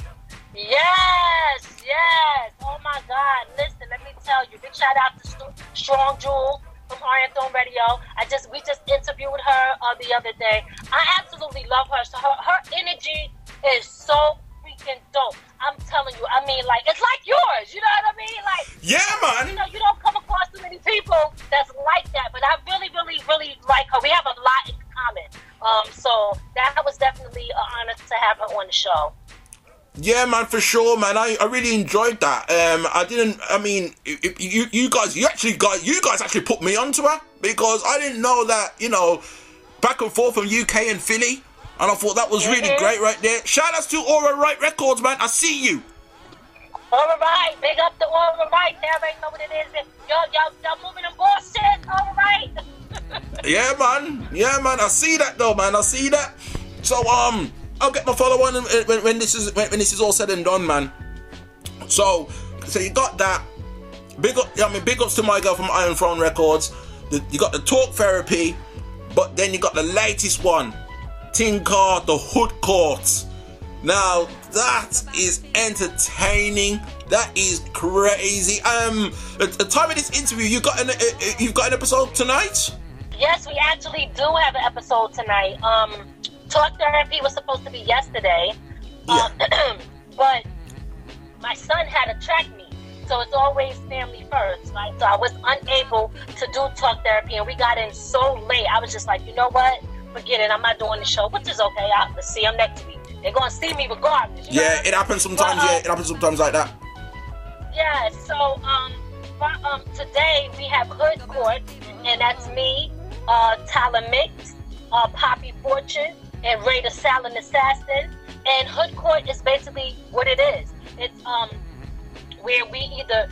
Yes, yes. Oh my God. Listen, let me tell you. Big shout out to St- Strong Jewel from Iron Throne Radio. I just we just interviewed her uh, the other day. I absolutely love her. So her, her energy is so freaking dope. I'm telling you. I mean, like it's like yours. You know what I mean? Like
Yeah, man.
You know, you don't come across too many people that's like that. But I really, really, really like her. We have a lot in common. Um, so that was definitely an honor to have her on the show.
Yeah, man, for sure, man. I, I really enjoyed that. Um, I didn't. I mean, i- i- you you guys, you actually got you guys actually put me onto her because I didn't know that. You know, back and forth from UK and Philly, and I thought that was really
Mhm.
great right there. Shout outs to Aura Right Records, man. I see you.
All right, big up the all right. They already know what it is. Yo, yo, y'all moving them bullshit. All right. [laughs]
Yeah, man. Yeah, man. I see that though, man. I see that. So um, I'll get my follow on when, when, this is when, when this is all said and done, man. So, so you got that. Big up. I mean, big ups to my girl from Iron Throne Records. The, you got the talk therapy, but then you got the latest one, Tinker, the Hood Court. Now that is entertaining. That is crazy. Um, at the time of this interview, you got an uh, uh, you've got an episode tonight.
Yes, we actually do have an episode tonight. Um, talk therapy was supposed to be yesterday, um, [clears throat] but my son had a track meet, so it's always family first, right? So I was unable to do talk therapy, and we got in so late. I was just like, you know what? Forget it. I'm not doing the show, which is okay. I'll see him next week. They're gonna see me regardless.
Yeah, it
mean?
happens sometimes.
But, uh,
Yeah, it happens sometimes like that.
Yeah, so um, for, um, today we have Hood Court, and that's me, uh, Tyler Mix, uh, Papi Fortune, and Ray the Silent Assassin. And Hood Court is basically what it is. It's um, where we either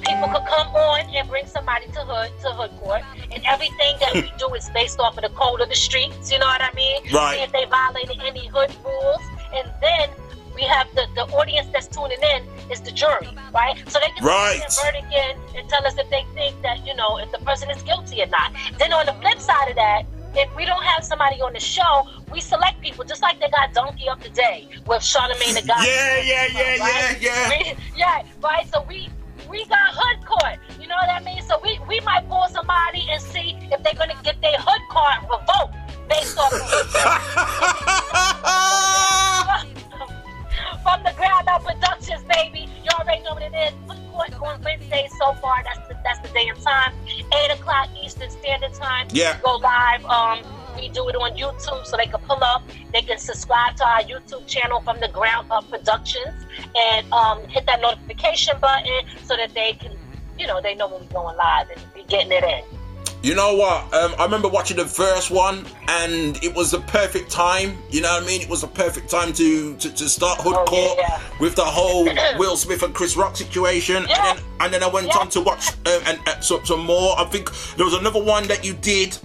people could come on and bring somebody to hood to hood court, and everything that we do is based off of the code of the streets. You know what I mean?
Right.
See if they violated any hood rules, and then we have the, the audience that's tuning in is the jury, right? So they can
Right.
their verdict in and tell us if they think that you know if the person is guilty or not. Then on the flip side of that. If we don't have somebody on the show, we select people just like they got Donkey of the Day with Charlamagne tha God.
Yeah, yeah, yeah,
right?
yeah, yeah.
We- yeah, right. So we we got hood court. You know what I mean? So we we might pull somebody and see if they're gonna get their hood card revoked based off of [laughs] from the ground up productions, baby. You already know what it is. Hood court on Wednesdays so far. That's that's the day and time. Eight o'clock Eastern Standard Time.
Yeah.
Go live. Um, we do it on YouTube so they can pull up. They can subscribe to our YouTube channel from the Ground Up Productions and um, hit that notification button so that they can, you know, they know when we're going live and be getting it in.
You know what? Um, I remember watching the first one, and it was the perfect time. You know what I mean? It was the perfect time to to, to start Hood
Oh,
Court
yeah.
with the whole [coughs] Will Smith and Chris Rock situation, and then and then I went on to watch uh, and uh, some, some more. I think there was another one that you did,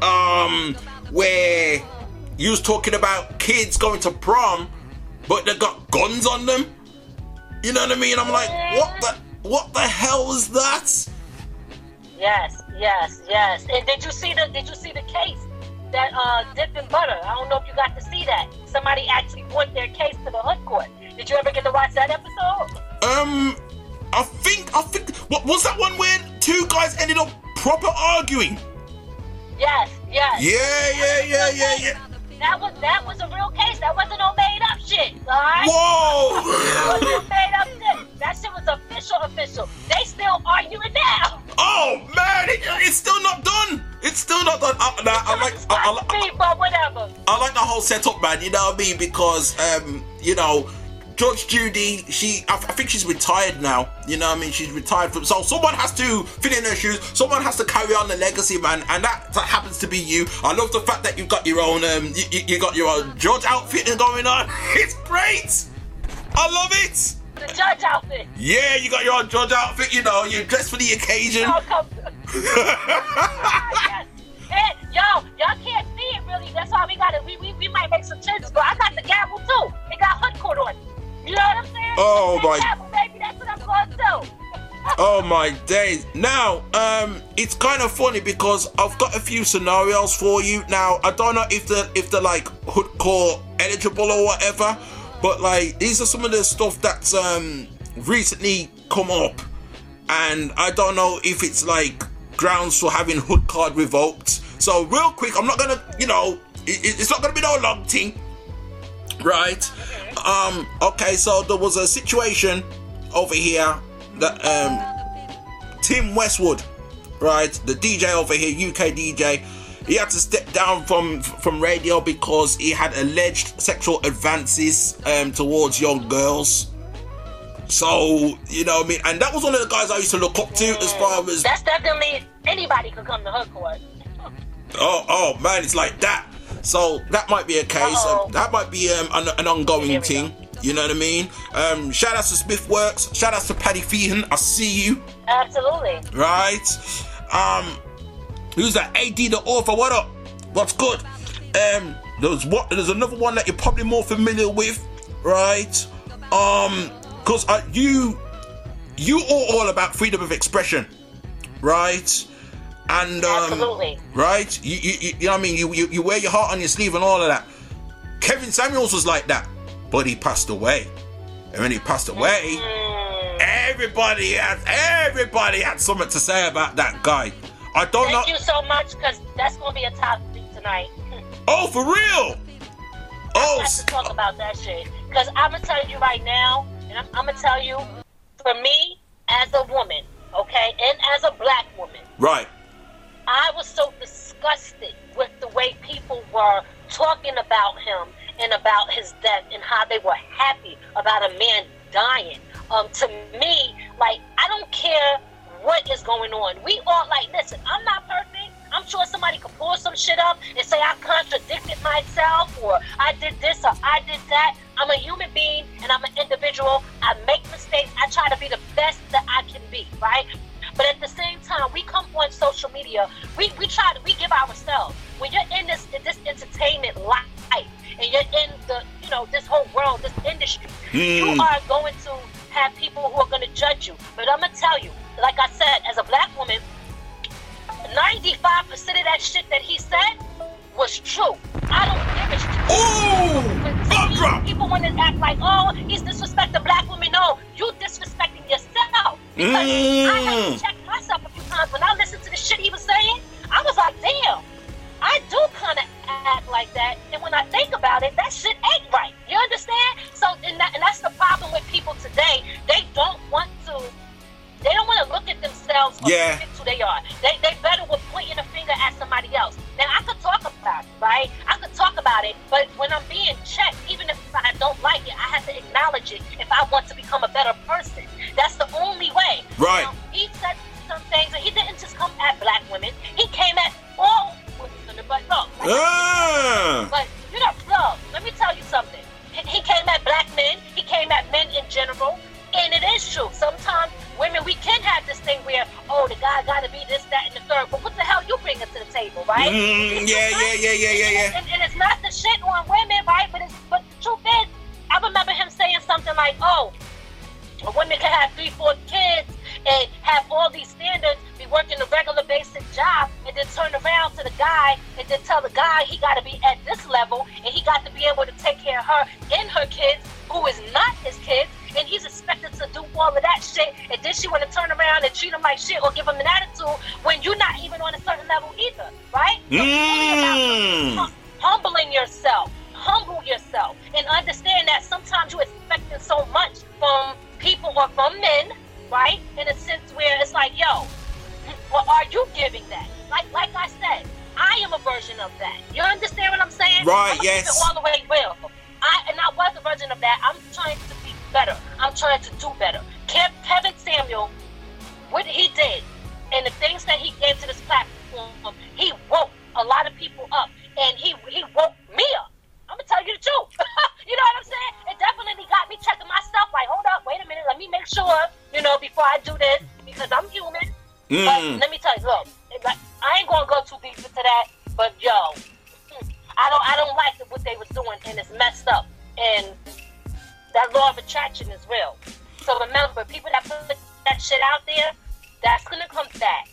um, where you was talking about kids going to prom, but they got guns on them. You know what I mean? I'm like, what the what the hell is that?
Yes, yes, yes. And did you see the did you see the case that uh Dip and Butter? I don't know if you got to see that. Somebody actually brought their case to the hood court. Did you ever get to watch that episode?
Um, I think I think what was that one where two guys ended up proper arguing?
Yes, yes.
Yeah, yeah, yeah, yeah, yeah.
That was that was a real case. That wasn't no made up shit. Alright?
Whoa!
that wasn't made up shit. That shit was official official. They still arguing now.
Oh man, it, it's still not done. It's still not done. I, nah, I like I, I, like-
But whatever.
I like the whole setup, man. You know what I mean? Because um, you know, Judge Judy, she I, I think she's retired now. You know what I mean? She's retired from so someone has to fill in her shoes. Someone has to carry on the legacy, man. And that, that happens to be you. I love the fact that you've got your own um, you, you- got your own George outfit going on. [laughs] It's great. I love it.
The judge outfit.
Yeah, you got your own judge outfit. You know, you're dressed for the occasion.
Y'all come. yes. [laughs] [laughs] Hey, y'all, y'all can't see it really. That's why we got to We, we, we might make some changes, but I got the gavel too. It got hood court on. You know what I'm saying?
Oh, my-
Gavel, baby, that's what I'm to do. [laughs]
Oh my days. Now, um, it's kind of funny because I've got a few scenarios for you. Now, I don't know if they're if they're like hood core eligible or whatever, but like these are some of the stuff that's um recently come up, and I don't know if it's like grounds for having hood card revoked. So real quick, I'm not gonna, you know, it, it- it's not gonna be no long thing, right? Um, okay, so there was a situation over here that um Tim Westwood, right, the DJ over here, UK DJ, he had to step down from from radio because he had alleged sexual advances um towards young girls. So, you know what I mean? And that was one of the guys I used to look up to as far as
That's definitely anybody could come to her court.
Oh, oh man, it's like that. So that might be a case. That might be um, an, an ongoing thing. You know what I mean? Um, shout out to Smith Works. Shout out to Paddy Feehan. I see you.
Absolutely.
Right. Um, who's that? AD the author. What up? What's good? Um, there's what? There's another one that you're probably more familiar with, right? Um, cause uh, you, you are all about freedom of expression, right? And um,
Absolutely.
right? You, you, you, you know what I mean? You, you, you wear your heart on your sleeve and all of that. Kevin Samuels was like that, but he passed away. And when he passed away, everybody had everybody had something to say about that guy. I don't
Thank
know.
you so much, because that's going to be a topic tonight. [laughs]
Oh, for real?
Oh, have to talk about that shit. Because I'm gonna tell you right now, and I'm, I'm gonna tell you, for me as a woman, okay, and as a black woman,
Right.
I was so disgusted with the way people were talking about him and about his death and how they were happy about a man dying. Um, to me, like I don't care what is going on. We all like listen. I'm not perfect. I'm sure somebody could pull some shit up and say I contradicted myself or I did this or I did that. I'm a human being and I'm an individual. I make mistakes. I try to be the best that I can be, right? But at the same time, we come on social media. We, we try to we give ourselves. When you're in this this entertainment life and you're in the you know this whole world, this industry, you
Mm.
are going to have people who are going to judge you. But I'm gonna tell you, like I said, as a black woman, 95% of that shit that he said was true. I don't give a shit. Ooh, people want to act like, oh, he's disrespecting black women. No, you disrespecting yourself. Because I had
Mm.
to check myself a few times when I listened to the shit he was saying. I was like, damn, I do kind of act like that. And when I think about it, that shit ain't right. You understand? So, and, that, and that's the problem with people today. They don't want to. They don't want to look at themselves or
Yeah.
who they are. They, they better with pointing a finger at somebody else. Now I could talk about it, right? I could talk about it, but when I'm being checked, even if I don't like it, I have to acknowledge it if I want to become a better person. That's the only way.
Right.
Now, he said some things, and he didn't just come at black women. He came at all women, but look. like-
Ah.
But you know, look. Let me tell you something. He came at black men. He came at men in general. And it is true. Sometimes women, we can have this thing where, oh, the guy got to be this, that, and the third. But what the hell you bring bringing to the table, right?
Mm, yeah, yeah, yeah, yeah, yeah, yeah.
And, and it's not the shit on women, right? But it's but the truth is, I remember him saying something like, oh, a woman can have three, four kids and have all these standards, be working a regular basic job, and then turn around to the guy and then tell the guy he got to be at this level and he got to be able to take care of her and her kids, who is not his kids, and he's expected to do all of that shit, and then she want to turn around and treat him like shit or give him an attitude when you're not even on a certain level either, right? So
Mm.
hum- humbling yourself, humble yourself, and understand that sometimes you're expecting so much from people or from men, right? In a sense where it's like, yo, well, are you giving that? Like, like I said, I am a version of that. You understand what I'm saying?
Right,
I'm
yes.
All the way real. I and I was a version of that. I'm trying to be better. I'm trying to do better. Kevin Samuel, what he did, and the things that he gave to this platform, he woke a lot of people up, and he he woke me up. I'm gonna tell you the truth. [laughs] you know what I'm saying? It definitely got me checking myself. Like, hold up, wait a minute, let me make sure, you know, before I do this, because I'm human.
Mm.
But let me tell you, look, like, I ain't gonna go too deep into that, but yo, [laughs] I don't, I don't like what they was doing, and it's messed up. And that law of attraction is real. So remember, people that put that shit out there, that's gonna come back.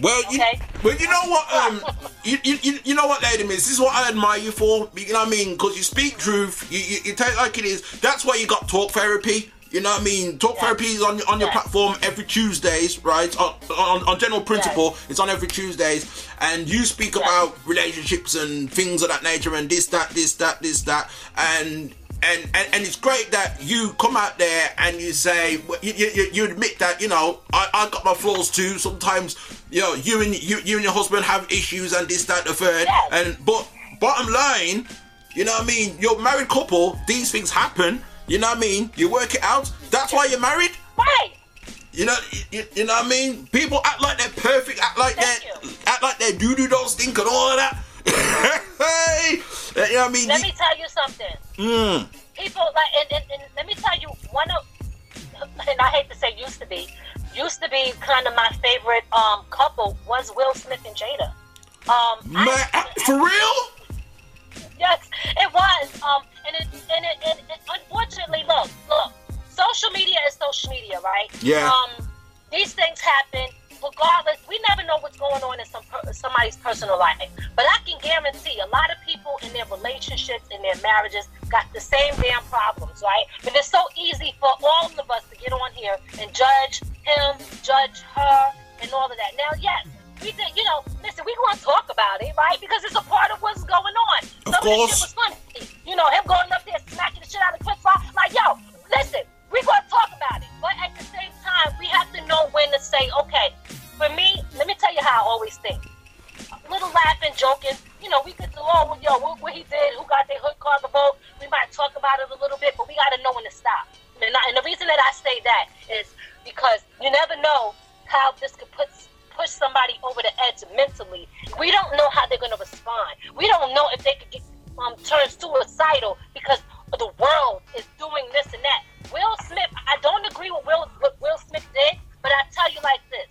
Well, you,
Okay.
well, you know what? Um, [laughs] you, you, you, you know what, Ladi Miz? This is what I admire you for. You know what I mean? Because you speak truth. You, you, you take it like it is. That's why you got talk therapy. You know what I mean? Talk therapy is on on your platform every Tuesdays, right? On, on, on general principle, it's on every Tuesdays, and you speak about relationships and things of that nature, and this, that, this, that, this, that, and and, and, and it's great that you come out there and you say you, you, you admit that you know I, I got my flaws too. Sometimes you know you and you, you and your husband have issues and this that the third. And but bottom line you know what I mean? You're a married couple. These things happen you know what I mean? You work it out. That's why you're married.
Right.
You know you, you know what I mean? People act like they're perfect act like they're act like their doo doo don't stink and all of that. [laughs] Hey! You know what I mean?
Let me tell you something.
Mm.
People like, and, and, and let me tell you, one of, and I hate to say used to be, used to be kind of my favorite um couple was Will Smith and Jada. Um,
Man, for real? [laughs]
yes, it was. Um, and it, and it, and it, unfortunately, look, look, social media is social media, right?
Yeah.
Um, these things happen. Regardless, we never know what's going on in some per- somebody's personal life. But I can guarantee a lot of people in their relationships, in their marriages, got the same damn problems, right? But it's so easy for all of us to get on here and judge him, judge her, and all of that. Now, yes, we did, you know, listen, we to talk about it, right? Because it's a part of what's going on.
Of
Some of
course.
this shit was funny. You know, him going up there smacking the shit out of Chris Rock. Like, yo, listen, we going to talk about it. But at the same time, we have to know when to say, okay, for me, let me tell you how I always think. A little laughing, joking. You know, we could do oh, all, with yo, what, what he did, who got their hood the boat we might talk about it a little bit, but we got to know when to stop. And, I, and the reason that I say that is because you never know how this could put push somebody over the edge mentally. We don't know how they're going to respond. We don't know if they could get um, turn suicidal because the world is doing this and that. Will Smith, I don't agree with Will what Will Smith did, but I tell you like this: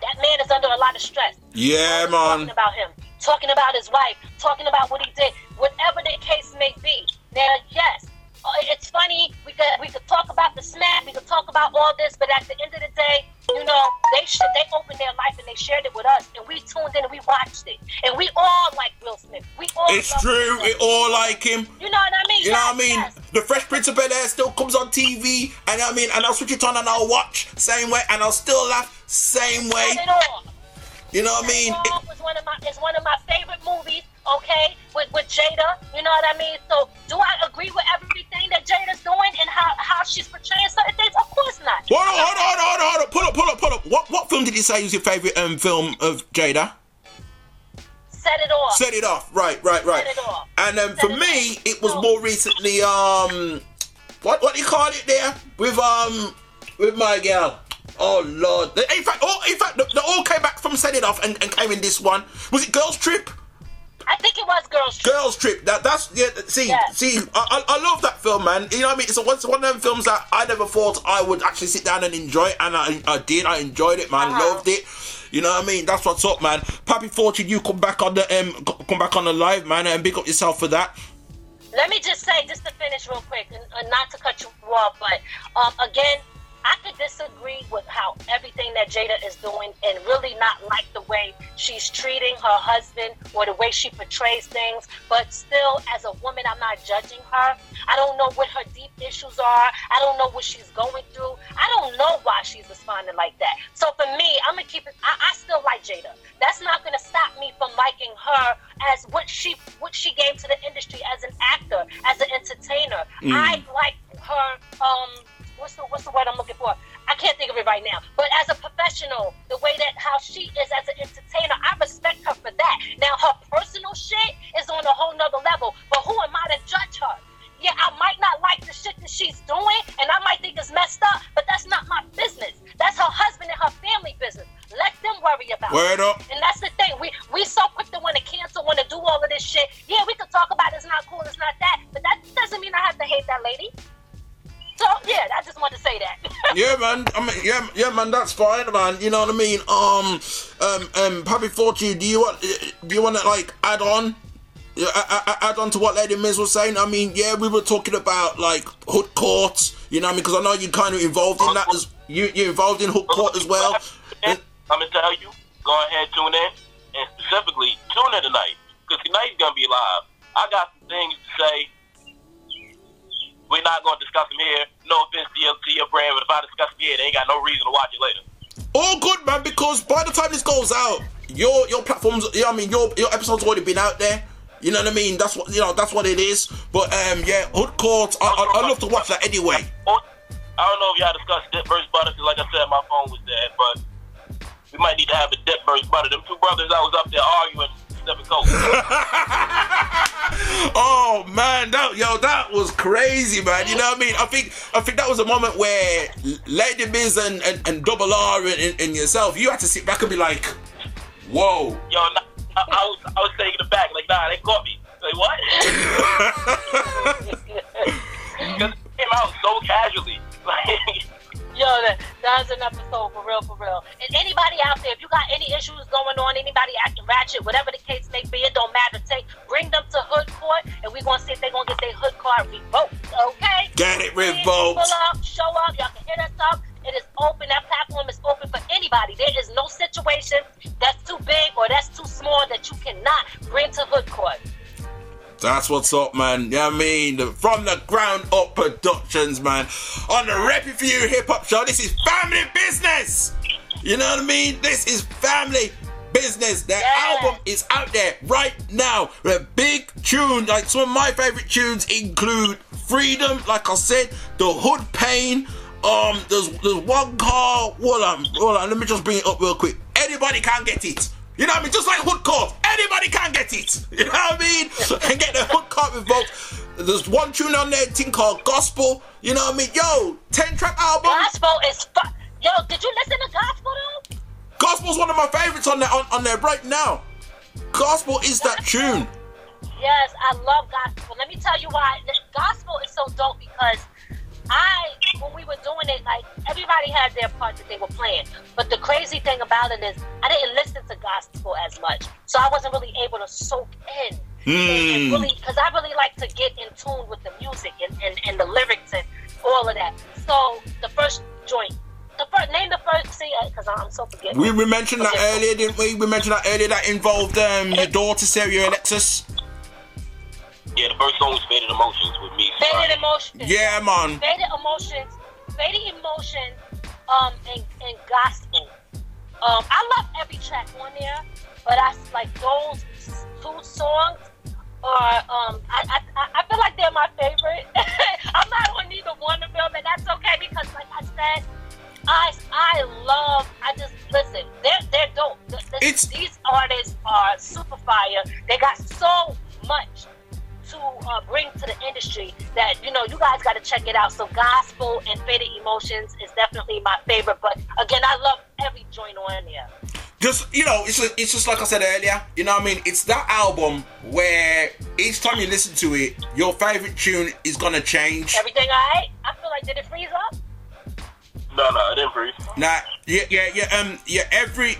that man is under a lot of stress.
Yeah, man.
Talking about him, talking about his wife, talking about what he did, whatever the case may be. Now, yes, Oh, it's funny. We could we could talk about the smack, we could talk about all this, but at the end of the day, you know, they sh- they opened their life and they shared it with us, and we tuned in and we watched it, and we all like Will Smith. We all.
It's true. We all like him.
You know what I mean?
You know what I mean?
yes.
The Fresh Prince of Bel Air still comes on TV, and I mean, and I'll switch it on and I'll watch same way, and I'll still laugh same way. You know what I mean?
It was one of my it's one of my favorite movies. Okay, with with Jada. You know what I mean? So do I agree with everything that Jada's doing and how how she's portraying certain things? Of course not.
Hold on, hold on, hold on, hold on, hold on. Pull up, pull up, pull up. What what film did you say was your favorite um film of Jada?
Set it off.
Set it off. Right, right, right.
Set it off.
And um, for me, it was more recently um, what what do you call it there with um with my girl. Oh lord! In fact, all, in fact, they they all came back from Set It Off and, and came in this one. Was it Girls Trip?
I think it was Girls Trip.
Girls Trip. That that's yeah. See,
Yeah.
see, I, I, love that film, man. You know what I mean? It's a, it's one of them films that I never thought I would actually sit down and enjoy, and I, I did. I enjoyed it, man.
Uh-huh.
Loved it. You know what I mean? That's what's up, man. Papi Fortune, you come back on the um, come back on the live, man, and big up yourself for that.
Let me just say, just to finish real quick, and, and not to cut you off, but um, again, I could disagree with how everything that Jada is doing and really not like the way she's treating her husband or the way she portrays things. But still, as a woman, I'm not judging her. I don't know what her deep issues are. I don't know what she's going through. I don't know why she's responding like that. So for me, I'm gonna keep it. I, I still like Jada. That's not gonna stop me from liking her as what she what she gave to the industry as an actor, as an entertainer.
Mm.
I yeah, yeah,
man. That's fine, man. You know what I mean? Um, um, um, Papi Fortune, do you want, do you want to like add on? Yeah, a- a- add on to what Ladi Miz was saying. I mean, yeah, we were talking about like hood courts. You know what I mean? Because I know you're kind of involved in that as you you're involved in hood court as well.
Your your
platforms, you know what I mean, your your episode's already been out there. You know what I mean? That's what you know. That's what it is. But um, yeah, hood court. I, I, I love to watch that anyway.
I don't know if y'all discussed dip versus butter, because like I said, my phone was dead, but we might need to have a dip versus butter. Them two brothers I was up there arguing. [laughs]
Oh man, that yo, that was crazy, man. You know what I mean? I think I think that was a moment where Ladi Miz and, and, and Double R and, and, and yourself, you had to sit back and be like, whoa.
Yo, nah, I, I was I was taking it back, like nah, they caught me. Like what? [laughs] Because it came out so casually. [laughs] Like,
Yo, that, that's an episode for real, for real. And anybody out there, if you got any issues going on, anybody acting ratchet, whatever the case may be, it don't matter. Take, bring them to hood court, and we're gonna see if they're gonna get their hood card revoked. Okay?
Get it revoked.
Pull up, show up. Y'all can hit us up. It is open. That platform is open for anybody. There is no situation that's too big or that's too small that you cannot bring to hood court.
That's what's up, man. You know I mean? From the ground up productions, man. On the Rap For You Hip Hop Show, this is family business. You know what I mean? This is family business. The album is out there right now. A big tune, like some of my favorite tunes include Freedom, like I said, The Hood Pain. Um, there's there's one car. Hold on, hold on. Let me just bring it up real quick. Anybody can get it. You know what I mean? Just like hood court, anybody can get it. [laughs] You know what I mean? [laughs] And get the hood court revoked. There's one tune on there, thing called Gospel. You know what I mean? Yo, ten track album.
Gospel is fu- Yo, did you listen to gospel though?
Gospel's one of my favorites on there on, on there right now. Gospel is that tune.
Yes, I love gospel. Let me tell you why. Gospel is so dope because I, when we were doing it, like everybody had their part that they were playing. But the crazy thing about it is, I didn't listen to gospel as much, so I wasn't really able to soak in. And
Hmm.
really, because I really like to get in tune with the music and, and, and the lyrics and all of that. So the first joint, the first name the first see because I'm so forgetful.
We, we mentioned that earlier, didn't we? We mentioned that earlier that involved um, your daughter, Sarah Alexis.
Emotions.
Yeah, man.
Faded emotions. Faded emotions. Um, and, and gospel. Um, I love every track on there, but I like those two songs are um. I I, I- feel like they're my favorite. [laughs] I'm not on neither one of them, and that's okay because, like I said, I I love. I just listen. They're they're dope. Th- th-
It's-
these artists are super fire. They got so much to uh, bring to the industry that you know you guys got to check it out. So gospel and faded emotions is definitely my favorite. But again, I love every joint on there.
Just you know, it's just, it's just like I said earlier. You know what I mean? It's that album where each time you listen to it, your favorite tune is gonna change.
Everything alright? I feel like did it freeze up?
No, no, it didn't freeze.
Nah, yeah, yeah, yeah. Um, yeah. Every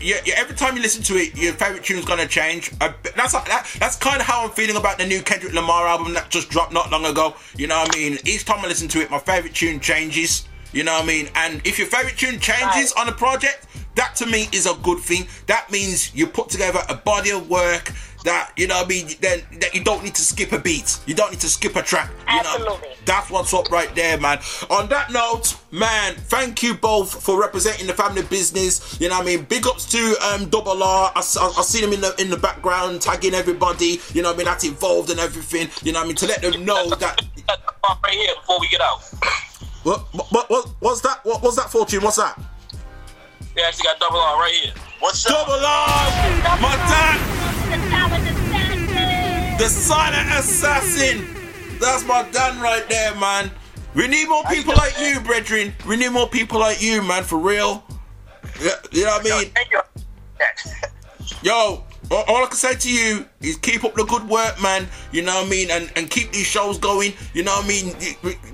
yeah, yeah, every time you listen to it, your favorite tune's gonna change. Uh, that's that, that's kind of how I'm feeling about the new Kendrick Lamar album that just dropped not long ago. You know what I mean? Each time I listen to it, my favorite tune changes. You know what I mean? And if your favorite tune changes on a project, that to me is a good thing. That means you put together a body of work that you know what I mean. Then that you don't need to skip a beat. You don't need to skip a track. You know?
Absolutely.
That's what's up right there, man. On that note, man, thank you both for representing the family business. You know what I mean? Big ups to um, Double R. I, I, I see them in the in the background tagging everybody. You know what I mean? That's involved and everything. You know what I mean? To let them know that.
Right here before we get out.
What what what what's that? What was that fortune? What's that?
They actually got double R right here. What's
Double R, my dad. The silent assassin. That's my Dan right there, man. We need more people like you, brethren. We need more people like you, man, for real. You know what I mean? Yo, all, I can say to you is keep up the good work, man. You know what I mean? And and keep these shows going. You know what I mean?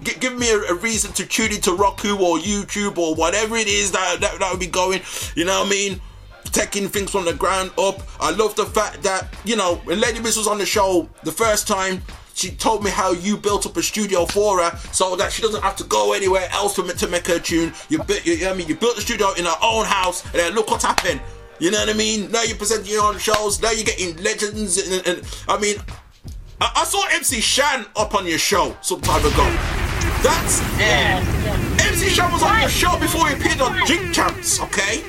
Give me a, a reason to tune into Roku or YouTube or whatever it is that, that that would be going. You know what I mean? Taking things from the ground up. I love the fact that you know when Ladi Miz was on the show the first time. She told me how you built up a studio for her so that she doesn't have to go anywhere else to, ma- to make her tune. You, bu- you, know I mean, you built the studio in her own house, and then look what's happened. You know what I mean? Now you're presenting your own shows. Now you're getting legends, and, and I mean, I, I saw MC Shan up on your show some time ago. That's yeah. MC Shan was on your show before he appeared on Drink Champs. Okay,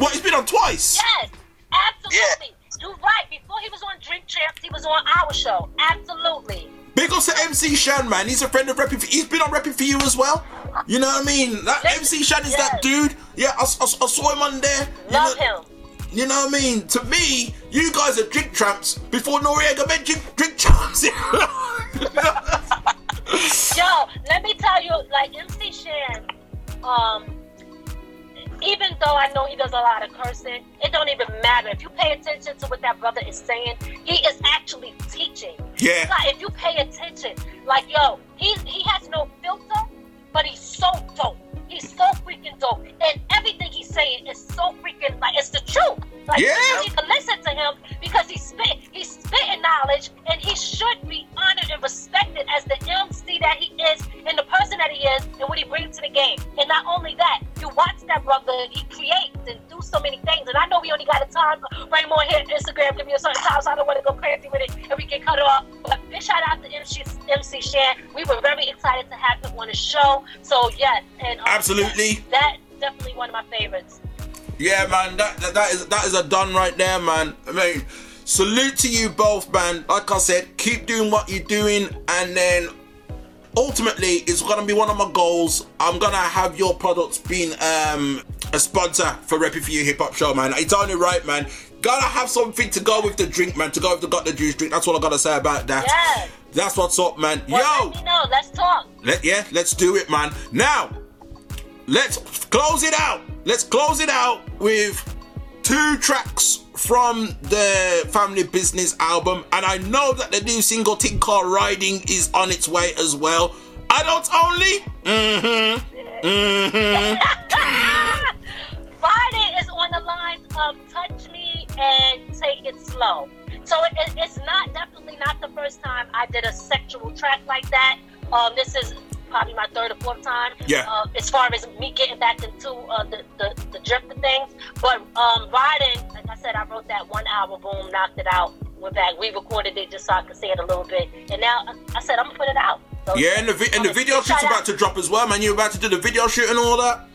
well, he's been on twice.
Yes, absolutely. You're right. Before he was on Drink Champs, he was on our show. Absolutely.
Big ups to MC Shan, man. He's a friend of repping. For, he's been on repping for you as well. You know what I mean? That MC Shan is that dude. Yeah, I, I, I saw him on there. You
Love
know,
him.
You know what I mean? To me, you guys are Drink Champs before Noreaga made drink, drink champs. [laughs]
Yo, let me tell you, like MC Shan, um, even though I know he does a lot of cursing, it don't even matter. If you pay attention to what that brother is saying, he is actually teaching.
Yeah.
Like if you pay attention, like yo, he he has no filter, but he's so dope. He's so freaking dope, and everything he's saying is so freaking like it's the truth. Like
Yeah.
you need to listen to him because he's spit he's spitting knowledge, and he should be honored and respected as the MC that he is, and the person that he is, and what he brings to the game. And not only that, you watch that brother, he creates and do so many things. And I know we only got a time. Bring more here, Instagram, give me a certain time, so I don't want to go crazy with it, and we can cut off. But big shout out to MC, MC Shan. We were very excited to have him on the show. So yes, and um,
Absolutely.
that definitely one of my favorites.
Yeah, man, that, that that is that is a done right there, man. I mean, salute to you both, man. Like I said, keep doing what you're doing, and then ultimately, it's gonna be one of my goals. I'm gonna have your products being um a sponsor for Reppy for You Hip Hop Show, man. It's only right, man. Gotta have something to go with the drink, man. To go with the got the juice drink. That's all I gotta say about that. That's what's up, man.
Well,
Yo,
let me know. Let's talk.
let, yeah, let's do it, man. Now, let's close it out. Let's close it out with two tracks from the Family Business album, and I know that the new single "Tin Car Riding" is on its way as well. Adults only. Mm-hmm. Mm-hmm. [laughs]
Friday is on the lines of touch me and take it slow. So it- it's not definitely not the first time I did a sexual track like that. Um, this is probably my third or fourth time.
Yeah.
Uh, as far as me getting back into uh, the, the the drift of things, but um, riding, like I said, I wrote that one hour, boom, knocked it out. Went back, we recorded it just so I could say it a little bit, and now I, I said I'm gonna put it out. So
Yeah, and the vi- and the video shoot's
out-
about to drop as well, man. You're about to do the video shoot and all that?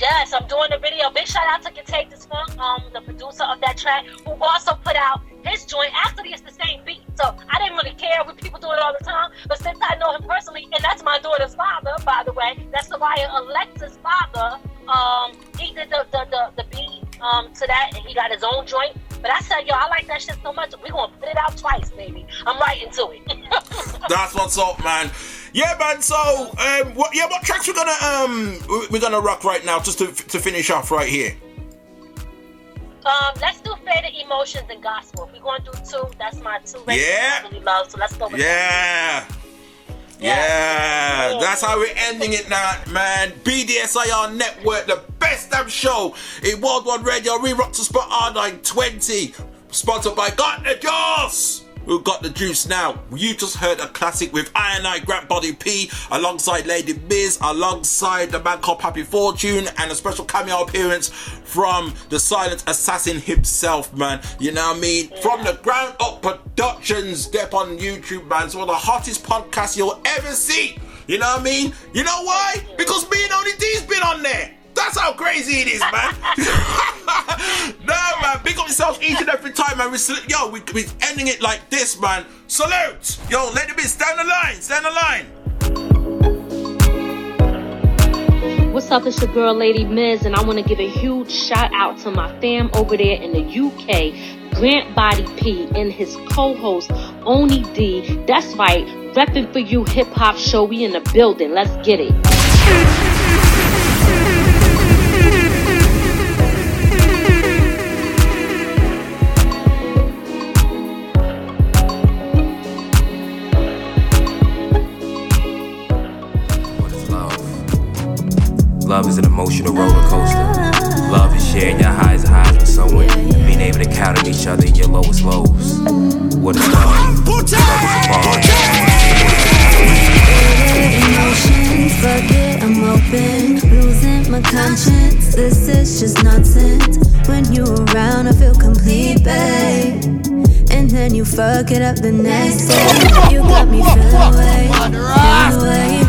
Yes, I'm doing the video. Big shout out to Take Funk, um, the producer of that track, who also put out his joint. Actually, it's the same beat, so I didn't really care when people do it all the time. But since I know him personally, and that's my daughter's father, by the way, that's Soraya Alexa's father. Um, he did the the, the, the beat um to that, and he got his own joint. But I said, yo, I like that shit so much. We gonna put it out twice, baby. I'm right into it. [laughs]
That's what's up, man. Yeah, man. So, um, what? Yeah, what tracks we're gonna um we- we're gonna rock right now, just to to finish off right here.
Um, let's do Faded Emotions and Gospel. If we're gonna do two, that's my two
Yeah.
I really love. So let's go with
Yeah. Yeah, that's how we're ending it now, man. BDSIR Network, the best damn show in Wild1 Radio. We rock to spot R920, sponsored by the Juice. Who got the juice now? You just heard a classic with I and I Grant Body P alongside Ladi Miz, alongside the man called Papi Fortune, and a special cameo appearance from the silent assassin himself, man. You know what I mean? From the Ground Up Productions, step on YouTube, man. It's one of the hottest podcasts you'll ever see. You know what I mean? You know why? Because me and Only D's been on there. That's how crazy it is, man. [laughs] no, man. Big up yourself each and every time, man. We, sal- yo, we, we ending it like this, man. Salute. Yo, let it be. Stand the line. Stand the line.
What's up? It's your girl, Ladi Miz, and I want to give a huge shout out to my fam over there in the UK, Grant Body P and his co-host Only D. That's right, repping for you hip hop show. We in the building. Let's get it.
Love is an emotional roller coaster. Love is sharing your highs and highs with someone. And being able to count on each other in your lowest lows. What is love? Love is.
Emotions, fuck it, I'm open. Losing my conscience, this is just nonsense. When you're around, I feel complete, babe. And then you fuck it up the next day. You got me feeling away, feeling away.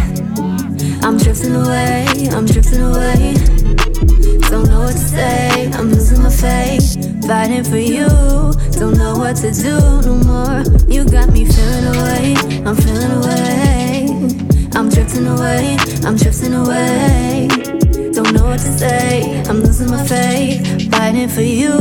I'm drifting away, I'm drifting away. Don't know what to say, I'm losing my faith. Fighting for you, don't know what to do no more. You got me feeling away, I'm feeling away. I'm drifting away, I'm drifting away. Don't know what to say, I'm losing my faith. Fighting for you,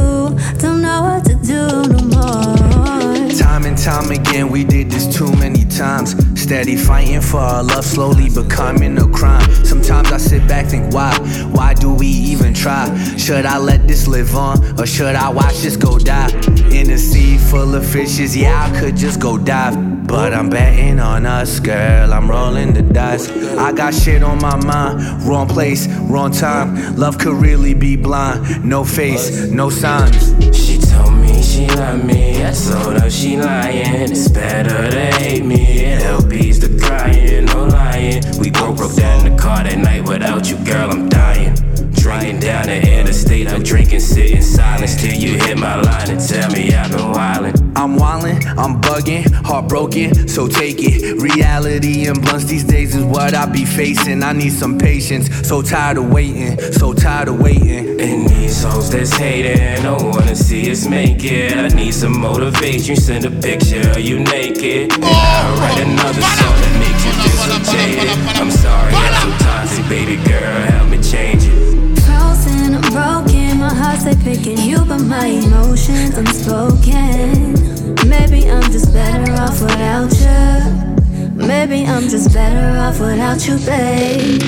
don't know what to do no more.
Time and time again, we did this too many times. Steady fighting for our love, slowly becoming a crime. Sometimes I sit back, think, why? Why do we even try? Should I let this live on, or should I watch this go die? In a sea full of fishes, yeah, I could just go dive. But I'm betting on us, girl. I'm rolling the dice. I got shit on my mind. Wrong place, wrong time. Love could really be blind. No face, no signs.
She she love me. I told her she lying. It's better to hate me. LB's the crying, no lying. We both broke down in the car that night without you, girl. I'm dying. Driving down the interstate, I'm drinking, sitting in silence till you hit my line and tell me I've been wildin'.
I'm wildin', I'm bugging, heartbroken, so take it. Reality and blunts these days is what I be facing. I need some patience, so tired of waiting, so tired of waiting.
And these hoes that's hating, don't wanna see us make it. I need some motivation, send a picture of you naked. And I'll write another song that makes you feel so jaded. I'm sorry, I'm so toxic, baby girl, help me change it.
Heart's like picking you, but my emotions unspoken. Maybe I'm just better off without you. Maybe I'm just better off without you, babe.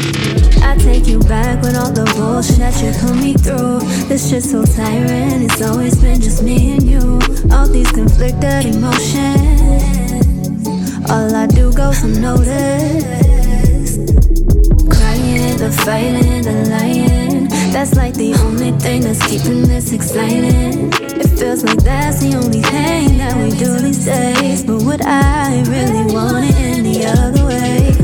I take you back with all the bullshit you put me through. This shit's so tiring, it's always been just me and you. All these conflicted emotions, all I do goes unnoticed. The fighting, the lying. That's like the only thing that's keeping this exciting. It feels like that's the only thing that we do these days. But would I really want it any other way?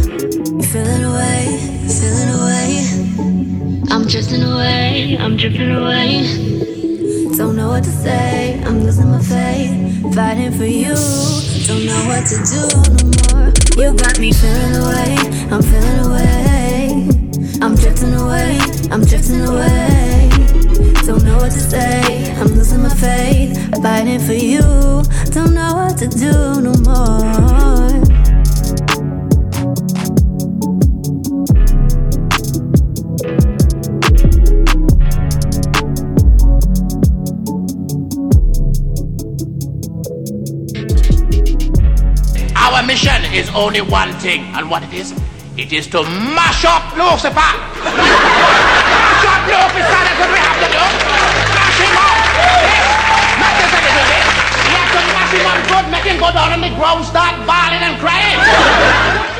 Feeling away, feeling away. I'm drifting away, I'm drifting away. Don't know what to say, I'm losing my faith. Fighting for you, don't know what to do no more. You got me feeling away, I'm feeling away. I'm drifting away, I'm drifting away. Don't know what to say, I'm losing my faith. Fighting for you, don't know what to do no more.
Our mission is only one thing, and what it is? It is to mash up Lucifer. mash up Lucifer, that's what we have to do. Mash him up. Yes. Not just any do it. We have to mash him up good, make him go down on the ground, start bawling and crying.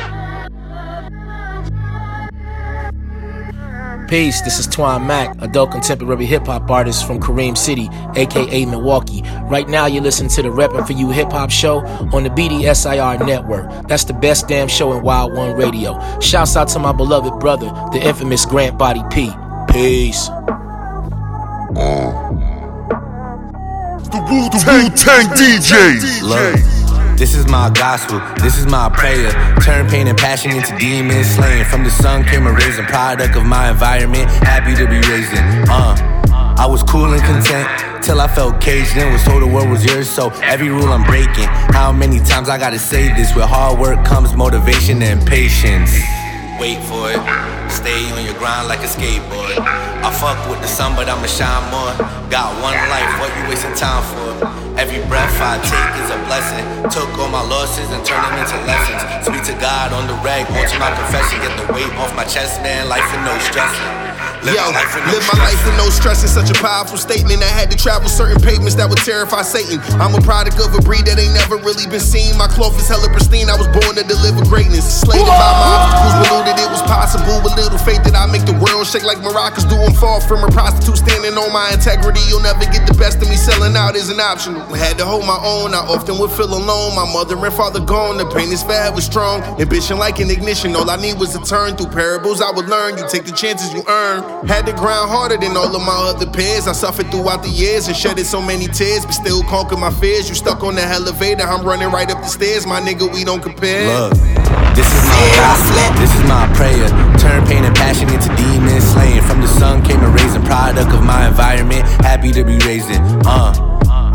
Peace, this is Twine Mac, adult contemporary hip hop artist from Cream City, aka Milwaukee. Right now, you're listening to the Reppin' For You hip hop show on the BDSIR network. That's the best damn show in Wild1 Radio. Shouts out to my beloved brother, the infamous Grant Body P. Peace.
The Wu-Tang DJs.
Love. This is my gospel, this is my prayer. Turn pain and passion into demons slaying. From the sun came a risen product of my environment. Happy to be raising. Uh, I was cool and content till I felt caged in. Was told the world was yours, so every rule I'm breaking. How many times I gotta say this? With hard work comes motivation and patience. Wait for it. Stay on your grind like a skateboard. I fuck with the sun, but I'ma shine more. Got one life, what you wasting time for? Every breath I take is a blessing. Took all my losses and turned them into lessons. Speak to God on the rag, to my confession. Get the weight off my chest, man. Life with no stressing. Live
Yo,
my life no
live my life with no stress is such a powerful statement. I had to travel certain pavements that would terrify Satan. I'm a product of a breed that ain't never really been seen. My cloth is hella pristine. I was born to deliver greatness. Slated by my obstacles, believed that it was possible. With little faith that I make the world shake like maracas do. I'm far from a prostitute standing on my integrity. You'll never get the best of me. Selling out isn't optional. Had to hold my own. I often would feel alone. My mother and father gone. The pain is bad, was strong. Ambition like an ignition. All I need was a turn through parables. I would learn. You take the chances you earn. Had to grind harder than all of my other peers. I suffered throughout the years and shedded so many tears, but still conquer my fears. You stuck on the elevator. I'm running right up the stairs. My nigga, we don't compare.
Love. This is my gospel, this is my prayer. Turn pain and passion into demons slaying. From the sun came a raising product of my environment. Happy to be raising. Uh,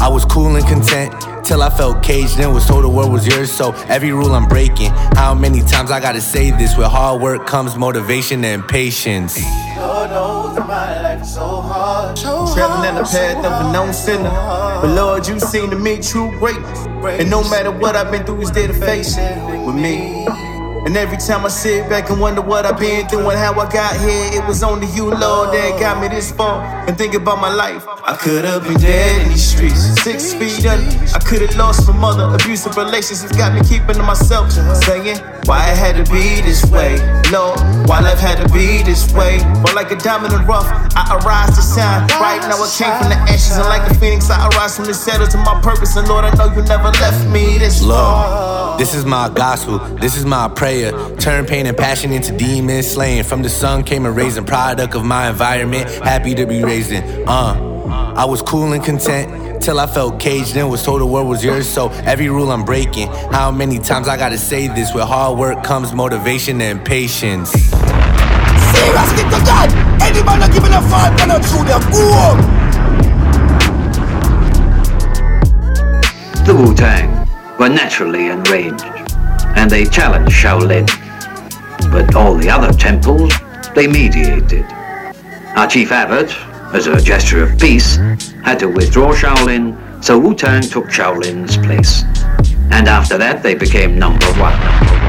I was cool and content till I felt caged in. Was told the world was yours, so every rule I'm breaking. How many times I gotta say this? With hard work comes motivation and patience.
Lord knows my life so hard. Traveling the path of a known sinner. But Lord, you seem to me true greatness. And no matter what I've been through, is there to face it with me. And every time I sit back and wonder what I've been through and how I got here, it was only you, Lord, that got me this far. And think about my life, I could have been dead in these streets, six feet under. I could have lost my mother, abusive relationships got me keeping to myself, saying why it had to be this way, Lord, why life had to be this way. But like a diamond in the rough, I arise to shine. Right now I came from the ashes, and like the phoenix, I arise from the shadows to my purpose. And Lord, I know you never left me this far.
Love. This is my gospel, this is my prayer. Turn pain and passion into demon slaying. From the sun came a raising product of my environment. Happy to be raising. Uh, I was cool and content till I felt caged in. Was told the world was yours, so every rule I'm breaking. How many times I gotta say this? With hard work comes motivation and patience.
Serious, get to God. Any man not giving a five, man, not through them. Go
The Wu Tang were naturally enraged, and they challenged Shaolin. But all the other temples, they mediated. Our chief abbot, as a gesture of peace, had to withdraw Shaolin, so Wu Tang took Shaolin's place. And after that, they became number one.